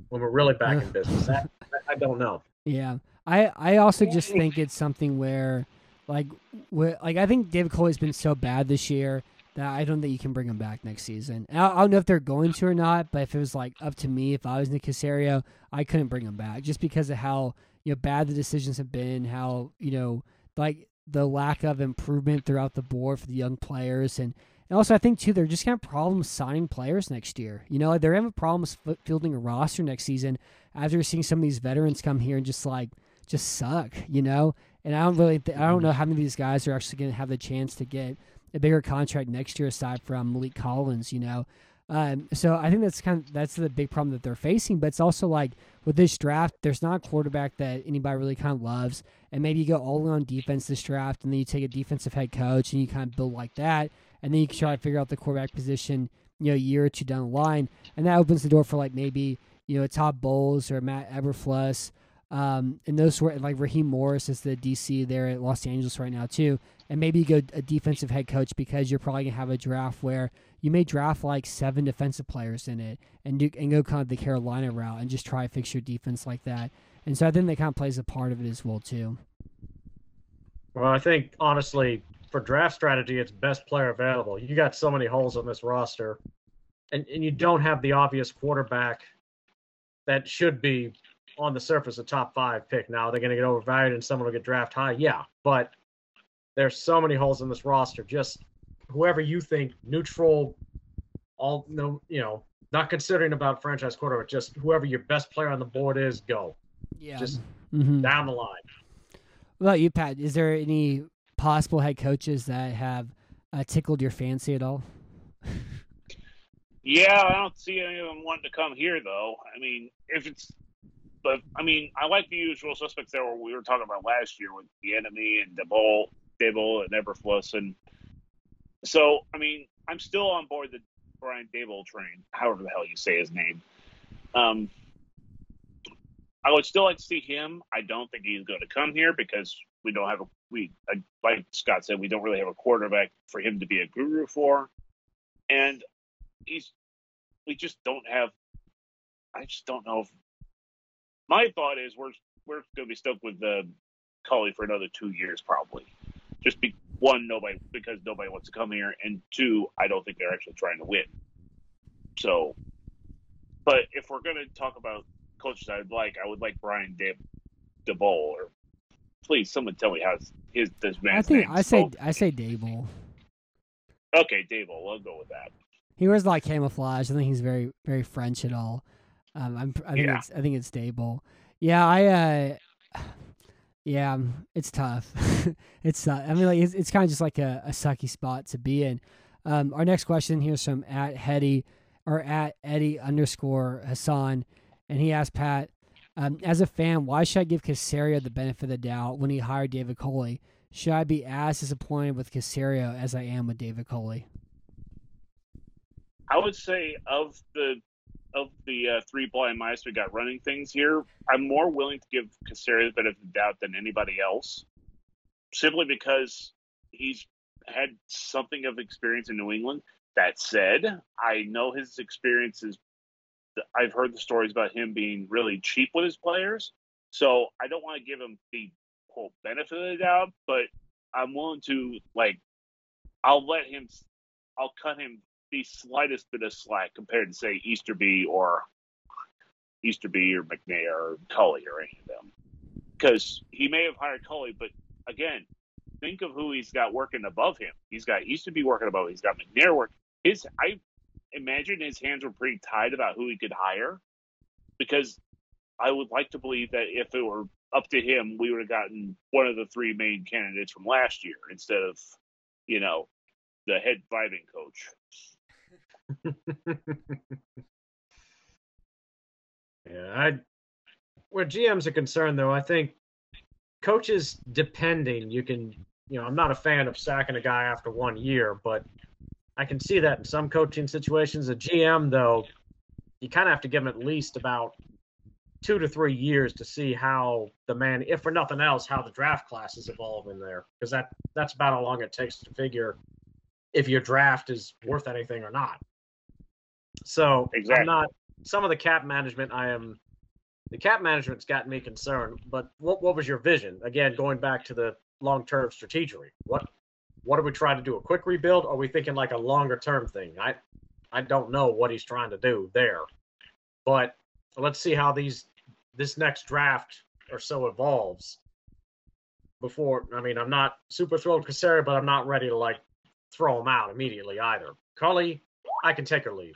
Speaker 2: when we're really back in business. That, I don't know.
Speaker 1: Yeah, I I also just think it's something where, like, like I think David Culley's been so bad this year that I don't think you can bring him back next season. I, I don't know if they're going to or not, but if it was like up to me, if I was Nick Caserio, I couldn't bring him back just because of how you know bad the decisions have been, how you know like the lack of improvement throughout the board for the young players, and, and also I think too they're just gonna have problems signing players next year. You know, they're having problems fielding a roster next season after seeing some of these veterans come here and just like just suck. You know, and I don't really th- I don't mm-hmm. know how many of these guys are actually gonna have the chance to get a bigger contract next year aside from Maliek Collins, you know. Um, so I think that's kind of that's the big problem that they're facing. But it's also like with this draft, there's not a quarterback that anybody really kind of loves, and maybe you go all in on defense this draft, and then you take a defensive head coach and you kind of build like that, and then you can try to figure out the quarterback position, you know, a year or two down the line, and that opens the door for like maybe you know Todd Bowles or Matt Eberflus. Um, and those were like Raheem Morris is the DC there at Los Angeles right now too and maybe you go a defensive head coach because you're probably gonna have a draft where you may draft like seven defensive players in it and do and go kind of the Carolina route and just try to fix your defense like that. And so I think that kind of plays a part of it as well too.
Speaker 2: Well, I think honestly, for draft strategy, it's best player available. You got so many holes on this roster, and, and you don't have the obvious quarterback that should be on the surface a top five pick. Now they're going to get overvalued and someone will get draft high. Yeah, but there's so many holes in this roster. Just whoever you think neutral, all no, you know, not considering about franchise quarterback, just whoever your best player on the board is, go.
Speaker 1: Yeah,
Speaker 2: just
Speaker 1: mm-hmm.
Speaker 2: down the line.
Speaker 1: What about you, Pat? Is there any possible head coaches that have uh, tickled your fancy at all?
Speaker 3: yeah, I don't see any of them wanting to come here, though. I mean, if it's but I mean, I like the usual suspects there. We were talking about last year with Bieniemy and DeBolt Daboll and Eberflus, and so I mean, I'm still on board the Brian Daboll train, however the hell you say his name. Um, I would still like to see him. I don't think he's going to come here because we don't have a we like Scott said we don't really have a quarterback for him to be a guru for, and he's we just don't have. I just don't know if my thought is we're we're going to be stuck with the Culley for another two years probably just be one nobody because nobody wants to come here, and two I don't think they're actually trying to win. So, but if we're going to talk about coaches I'd like, I would like Brian De DeBoll or please someone tell me how his this man.
Speaker 1: I think I say I say Daboll.
Speaker 3: Okay, Daboll. I'll go with that.
Speaker 1: He wears like camouflage. I think he's very very French at all. Um, I'm, I think
Speaker 3: Yeah.
Speaker 1: it's I think it's Daboll. Yeah, I uh, yeah, um, it's tough. it's I mean like it's, it's kind of just like a, a sucky spot to be in. Um, our next question here is from at Hetty. or at Eddie underscore Hassan, and he asked Pat, um, as a fan, why should I give Caserio the benefit of the doubt when he hired David Culley? Should I be as disappointed with Caserio as I am with David Culley?
Speaker 3: I would say of the of the uh, three blind mice we got running things here, I'm more willing to give Caserio the bit of doubt than anybody else, simply because he's had something of experience in New England. That said, I know his experiences. I've heard the stories about him being really cheap with his players, so I don't want to give him the whole benefit of the doubt, but I'm willing to like. I'll let him. I'll cut him the slightest bit of slack compared to say Easterby or Easterby or McNair or Culley or any of them, because he may have hired Culley, but again, think of who he's got working above him. He's got Easterby working above. Him. He's got McNair working. His I imagine his hands were pretty tied about who he could hire, because I would like to believe that if it were up to him, we would have gotten one of the three main candidates from last year instead of, you know, the head vibing coach.
Speaker 2: yeah, I where GMs are concerned though, I think coaches depending, you can you know, I'm not a fan of sacking a guy after one year, but I can see that in some coaching situations. A GM though, you kind of have to give him at least about two to three years to see how the man, if for nothing else, how the draft class is evolving there, because that that's about how long it takes to figure if your draft is worth anything or not. So
Speaker 3: Exactly.
Speaker 2: I'm not some of the cap management. I am the cap management's gotten me concerned. But what what was your vision? Again, going back to the long term strategy. What what are we trying to do? A quick rebuild? Are we thinking like a longer term thing? I I don't know what he's trying to do there, but let's see how these this next draft or so evolves. Before I mean, I'm not super thrilled with Caserio, but I'm not ready to like throw him out immediately either. Culley, I can take or leave.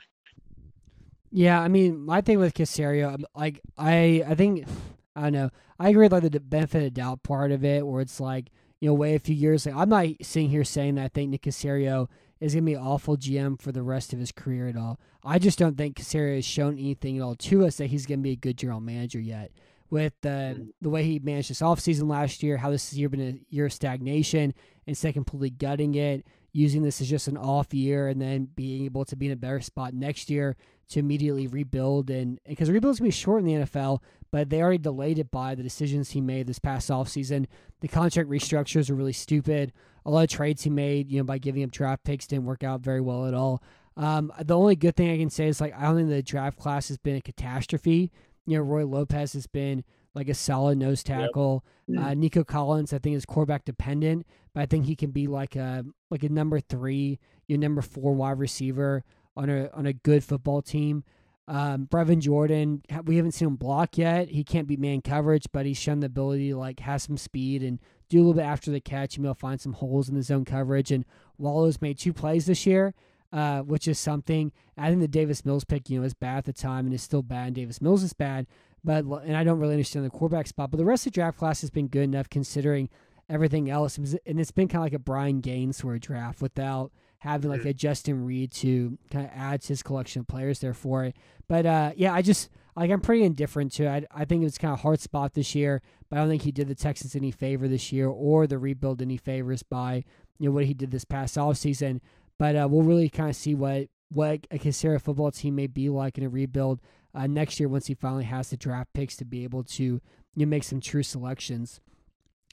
Speaker 1: Yeah, I mean, my thing with Caserio, um, like, I, I think, I don't know, I agree with like the benefit of doubt part of it, where it's like, you know, wait a few years. Like, I'm not sitting here saying that I think Nick Caserio is going to be an awful GM for the rest of his career at all. I just don't think Caserio has shown anything at all to us that he's going to be a good general manager yet. With the the way he managed this offseason last year, how this year been a year of stagnation, instead of completely gutting it, using this as just an off year, and then being able to be in a better spot next year to immediately rebuild. And because rebuild's gonna be short in the NFL, but they already delayed it by the decisions he made this past offseason. The contract restructures are really stupid. A lot of trades he made, you know, by giving up draft picks didn't work out very well at all. Um, the only good thing I can say is like I don't think the draft class has been a catastrophe. You know, Roy Lopez has been like a solid nose tackle. Uh, Nico Collins, I think, is quarterback dependent, but I think he can be like a like a number three, your number four wide receiver on a on a good football team. Um, Brevin Jordan, we haven't seen him block yet. He can't be man coverage, but he's shown the ability to like have some speed and do a little bit after the catch. and to find some holes in the zone coverage. And Wallow's made two plays this year, uh, which is something. I think the Davis Mills pick, you know, is bad at the time and is still bad. And Davis Mills is bad, but and I don't really understand the quarterback spot. But the rest of the draft class has been good enough considering everything else. And it's been kind of like a Brian Gaine's sort of draft without having like a Justin Reid to kind of add to his collection of players there for it. But uh, yeah, I just like I'm pretty indifferent to it. I, I think it was kind of hard spot this year, but I don't think he did the Texans any favor this year or the rebuild any favors by you know what he did this past offseason. But uh, we'll really kind of see what what a Caserio football team may be like in a rebuild uh, next year once he finally has the draft picks to be able to you know, make some true selections.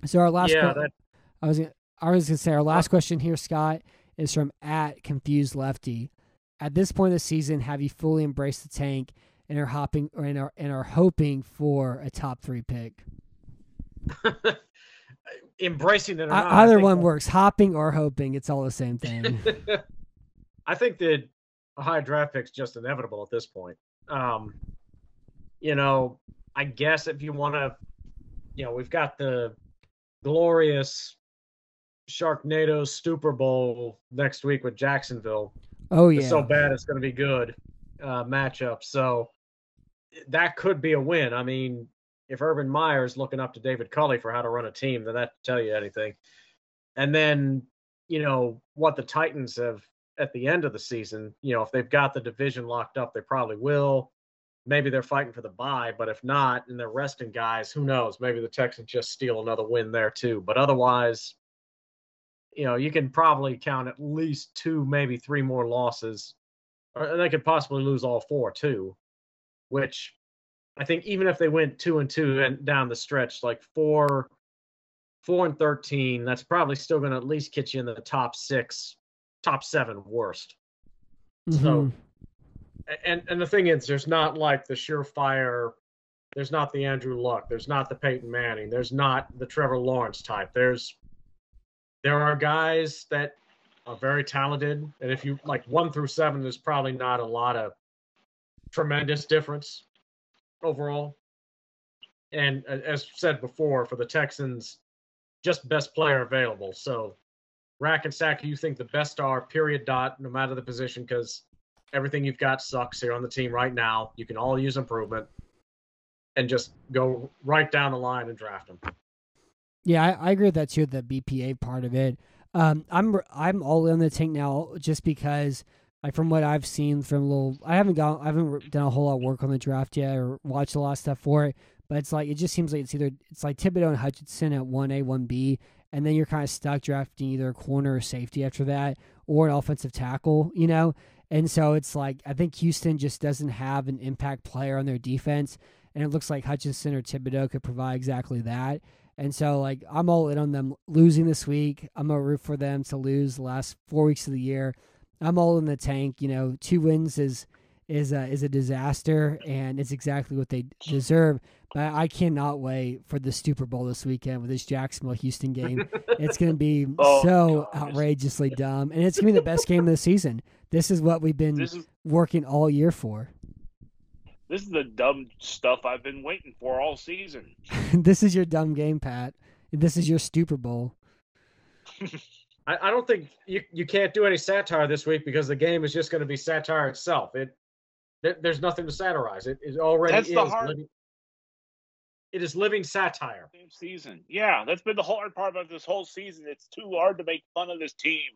Speaker 1: So our last
Speaker 2: yeah,
Speaker 1: que-
Speaker 2: that,
Speaker 1: I was gonna, I was gonna say our last question here, Scott, is from at confused lefty. At this point of the season, have you fully embraced the tank and are hopping or and are and are hoping for a top three pick?
Speaker 2: embracing it or not,
Speaker 1: either one
Speaker 2: that-
Speaker 1: works. Hopping or hoping, it's all the same thing.
Speaker 2: I think that a high draft pick's just inevitable at this point. Um, you know, I guess if you want to, you know, we've got the glorious Sharknado Super Bowl next week with Jacksonville.
Speaker 1: oh
Speaker 2: It's
Speaker 1: yeah,
Speaker 2: so bad it's going to be good uh, matchup. So that could be a win. I mean, if Urban Meyer's looking up to David Culley for how to run a team, then that tell you anything. And then, you know, what the Titans have at the end of the season. You know, if they've got the division locked up, they probably will. Maybe they're fighting for the bye, but if not, and they're resting guys, who knows? Maybe the Texans just steal another win there too. But otherwise, you know, you can probably count at least two, maybe three more losses, or they could possibly lose all four too. Which I think even if they went two and two and down the stretch, like four, four and thirteen, that's probably still going to at least get you in the top six, top seven worst. So,
Speaker 1: Mhm.
Speaker 2: and and the thing is, there's not like the surefire. There's not the Andrew Luck. There's not the Peyton Manning. There's not the Trevor Lawrence type. There's there are guys that are very talented, and if you like one through seven, there's probably not a lot of tremendous difference overall. And uh, as said before, for the Texans, just best player available. So rack and stack you think the best are, period dot, no matter the position, because everything you've got sucks here on the team right now. You can all use improvement. And just go right down the line and draft them.
Speaker 1: Yeah, I, I agree with that too. The BPA part of it. Um, I'm I'm all in the tank now, just because, like from what I've seen from little, I haven't gone, I haven't done a whole lot of work on the draft yet or watched a lot of stuff for it. But it's like it just seems like it's either it's like Thibodeaux and Hutchinson at one A, one B, and then you're kind of stuck drafting either a corner or safety after that, or an offensive tackle, you know. And so it's like I think Houston just doesn't have an impact player on their defense, and it looks like Hutchinson or Thibodeaux could provide exactly that. And so, like, I'm all in on them losing this week. I'm gonna root for them to lose the last four weeks of the year. I'm all in the tank. You know, two wins is is a, is a disaster, and it's exactly what they deserve. But I cannot wait for the Super Bowl this weekend with this Jacksonville Houston game. It's gonna be
Speaker 3: Oh,
Speaker 1: so
Speaker 3: gosh.
Speaker 1: outrageously dumb, and it's gonna be the best game of the season. This is what we've been
Speaker 3: is
Speaker 1: working all year for.
Speaker 3: This is the dumb stuff I've been waiting for all season.
Speaker 1: this is your dumb game, Pat. This is your Super Bowl.
Speaker 2: I, I don't think you, you can't do any satire this week because the game is just going to be satire itself. It there, there's nothing to satirize. It, it already
Speaker 3: That's
Speaker 2: is
Speaker 3: the hard-
Speaker 2: living. It is living satire.
Speaker 3: Same season. Yeah, that's been the hard part about this whole season. It's too hard to make fun of this team.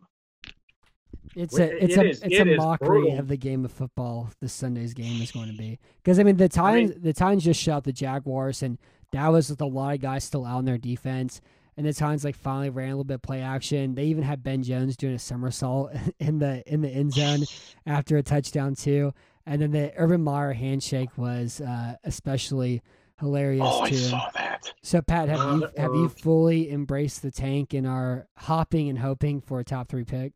Speaker 1: It's a it's
Speaker 2: it
Speaker 1: a
Speaker 2: is-
Speaker 1: it's
Speaker 2: it
Speaker 1: a mockery
Speaker 2: brutal.
Speaker 1: of the game of football. This Sunday's game is going to be because I mean the Titans the Titans just shut the Jaguars and that was with a lot of guys still out in their defense. And the Titans like finally ran a little bit of play action. They even had Ben Jones doing a somersault in the in the end zone after a touchdown too. And then the Urban Meyer handshake was uh, especially hilarious
Speaker 3: Oh, I
Speaker 1: too.
Speaker 3: saw that.
Speaker 1: So Pat, have
Speaker 2: Uh,
Speaker 1: you have you fully embraced the tank and are hopping and hoping for a top three pick?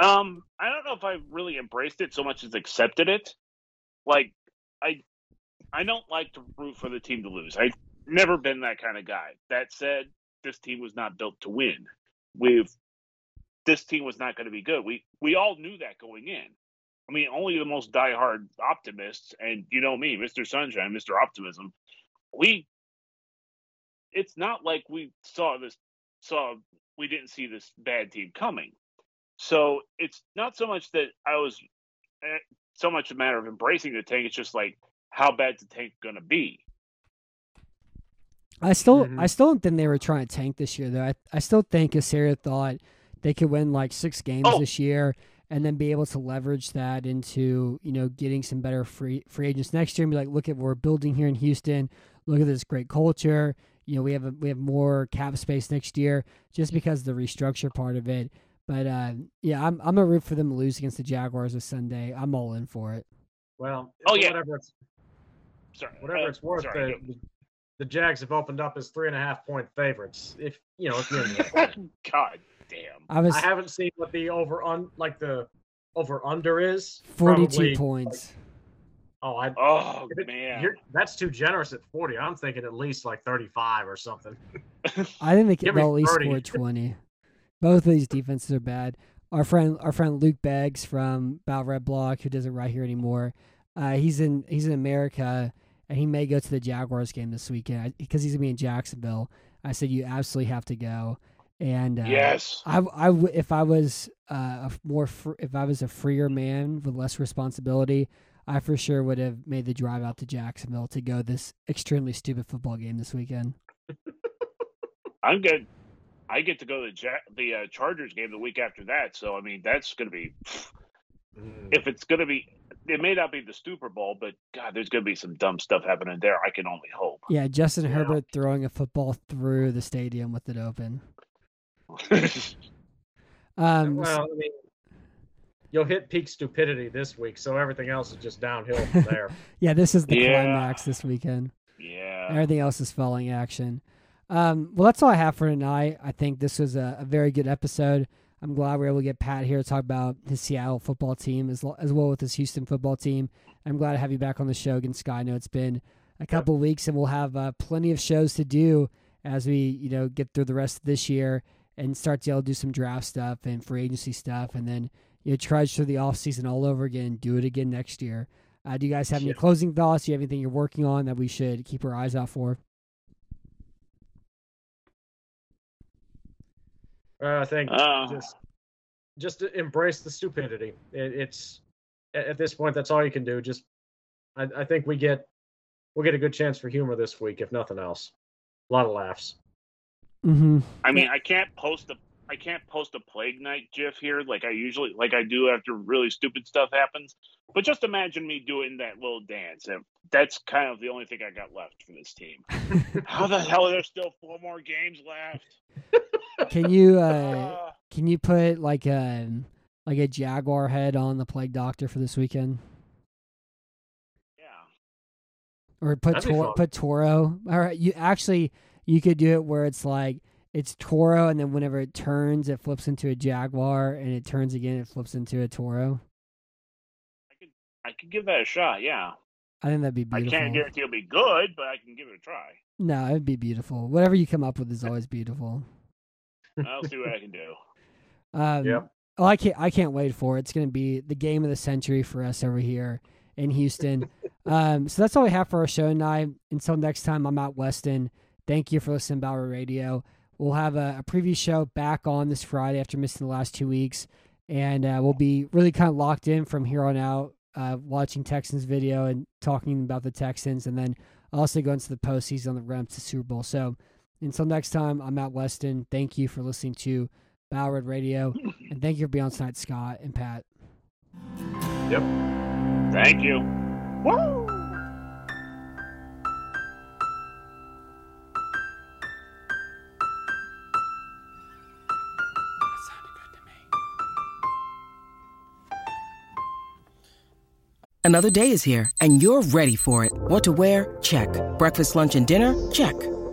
Speaker 3: Um, I don't know if I really embraced it so much as accepted it. Like, I, I don't like to root for the team to lose. I've never been that kind of guy. That said, this team was not built to win. We've, this team was not going to be good. We we all knew that going in. I mean, only the most diehard optimists, and you know me, Mister Sunshine, Mister Optimism. We, it's not like we saw this, saw we didn't see this bad team coming. So it's not so much that I was eh, so much a matter of embracing the tank. It's just like how bad's the tank going to be?
Speaker 1: I still,
Speaker 2: Mhm.
Speaker 1: I still don't think they were trying to tank this year, though. I, I still think Caserio thought they could win like six games
Speaker 3: Oh.
Speaker 1: this year and then be able to leverage that into, you know, getting some better free free agents next year and be like, look at what we're building here in Houston. Look at this great culture. You know, we have a, we have more cap space next year just because of the restructure part of it. But uh, yeah, I'm I'm a root for them to lose against the Jaguars this Sunday. I'm all in for it.
Speaker 2: Well,
Speaker 3: Oh, yeah.
Speaker 2: whatever it's
Speaker 3: Sorry,
Speaker 2: whatever
Speaker 3: uh,
Speaker 2: it's worth.
Speaker 3: sorry,
Speaker 2: the, the Jags have opened up as three and a half point favorites. If you know, if you're
Speaker 3: God damn.
Speaker 1: I was
Speaker 2: I haven't seen what the over on like the over under is.
Speaker 1: 42
Speaker 2: Probably-
Speaker 1: points.
Speaker 2: Oh, I.
Speaker 3: Oh
Speaker 2: it-
Speaker 3: man.
Speaker 2: you're- that's too generous at forty. I'm thinking at least like thirty-five or something.
Speaker 1: I think they can
Speaker 2: me
Speaker 1: they'll at least
Speaker 2: 30.
Speaker 1: score twenty. Both of these defenses are bad. Our friend, our friend Luke Beggs from Battle Red Blog, who doesn't write here anymore, uh, he's in he's in America, and he may go to the Jaguars game this weekend because he's gonna be in Jacksonville. I said you absolutely have to go, and uh,
Speaker 3: yes.
Speaker 1: I, I w- if I was uh, a more fr- if I was a freer man with less responsibility, I for sure would have made the drive out to Jacksonville to go this extremely stupid football game this weekend.
Speaker 3: I'm good. I get to go to the, Ja- the uh, Chargers game the week after that. So I mean, that's going to be
Speaker 2: Mm.
Speaker 3: if it's going to be. It may not be the Super Bowl, but God, there's going to be some dumb stuff happening there. I can only hope.
Speaker 1: Yeah, Justin
Speaker 2: Yeah.
Speaker 1: Herbert throwing a football through the stadium with it open. Um,
Speaker 2: Well, I mean, you'll hit peak stupidity this week, so everything else is just downhill from there.
Speaker 1: yeah, this is the
Speaker 3: Yeah.
Speaker 1: climax this weekend.
Speaker 3: yeah.
Speaker 1: Everything else is falling action. Um, well, that's all I have for tonight. I think this was a, a very good episode. I'm glad we are able to get Pat here to talk about his Seattle football team as, lo- as well with his Houston football team. I'm glad to have you back on the show again, Sky. I know it's been a couple weeks, and we'll have uh, plenty of shows to do as we you know get through the rest of this year and start to be able to do some draft stuff and free agency stuff, and then you know trudge through the off season all over again. Do it again next year. Uh, do you guys have any closing thoughts? Do you have anything you're working on that we should keep our eyes out for?
Speaker 2: Uh, I think
Speaker 3: Uh,
Speaker 2: just just embrace the stupidity. It, it's at at this point that's all you can do. Just I, I think we get we'll get a good chance for humor this week, if nothing else. A lot of laughs.
Speaker 1: Mm-hmm.
Speaker 3: I mean, I can't post a I can't post a plague night gif here like I usually like I do after really stupid stuff happens. But just imagine me doing that little dance. And that's kind of the only thing I got left for this team. How the hell are there still four more games left?
Speaker 1: Can you uh, can you put like a like a jaguar head on the plague doctor for this weekend,
Speaker 3: yeah.
Speaker 1: or put Tor- put Toro? All right, you actually you could do it where it's like it's Toro, and then whenever it turns, it flips into a jaguar, and it turns again, it flips into a Toro.
Speaker 3: I could I could give that a shot, yeah.
Speaker 1: I think that'd be beautiful.
Speaker 3: I can't guarantee it'll be good, but I can give it a try.
Speaker 1: no, it'd be beautiful. Whatever you come up with is always beautiful.
Speaker 3: I'll see what I can do.
Speaker 1: Um,
Speaker 2: Yep.
Speaker 1: Oh, I can't! I can't wait for it. It's going to be the game of the century for us over here in Houston. um, so that's all we have for our show tonight. Until next time, I'm Matt Weston. Thank you for listening to Battle Red Radio. We'll have a, a preview show back on this Friday after missing the last two weeks, and uh, we'll be really kind of locked in from here on out, uh, watching Texans video and talking about the Texans, and then also going to the postseason on the run to Super Bowl. So until next time, I'm Matt Weston. Thank you for listening to Battle Red Radio. And thank you for being on tonight, Scott and Pat.
Speaker 2: Yep.
Speaker 3: Thank you. Woo!
Speaker 4: Another day is here, and you're ready for it. What to wear? Check. Breakfast, lunch, and dinner? Check.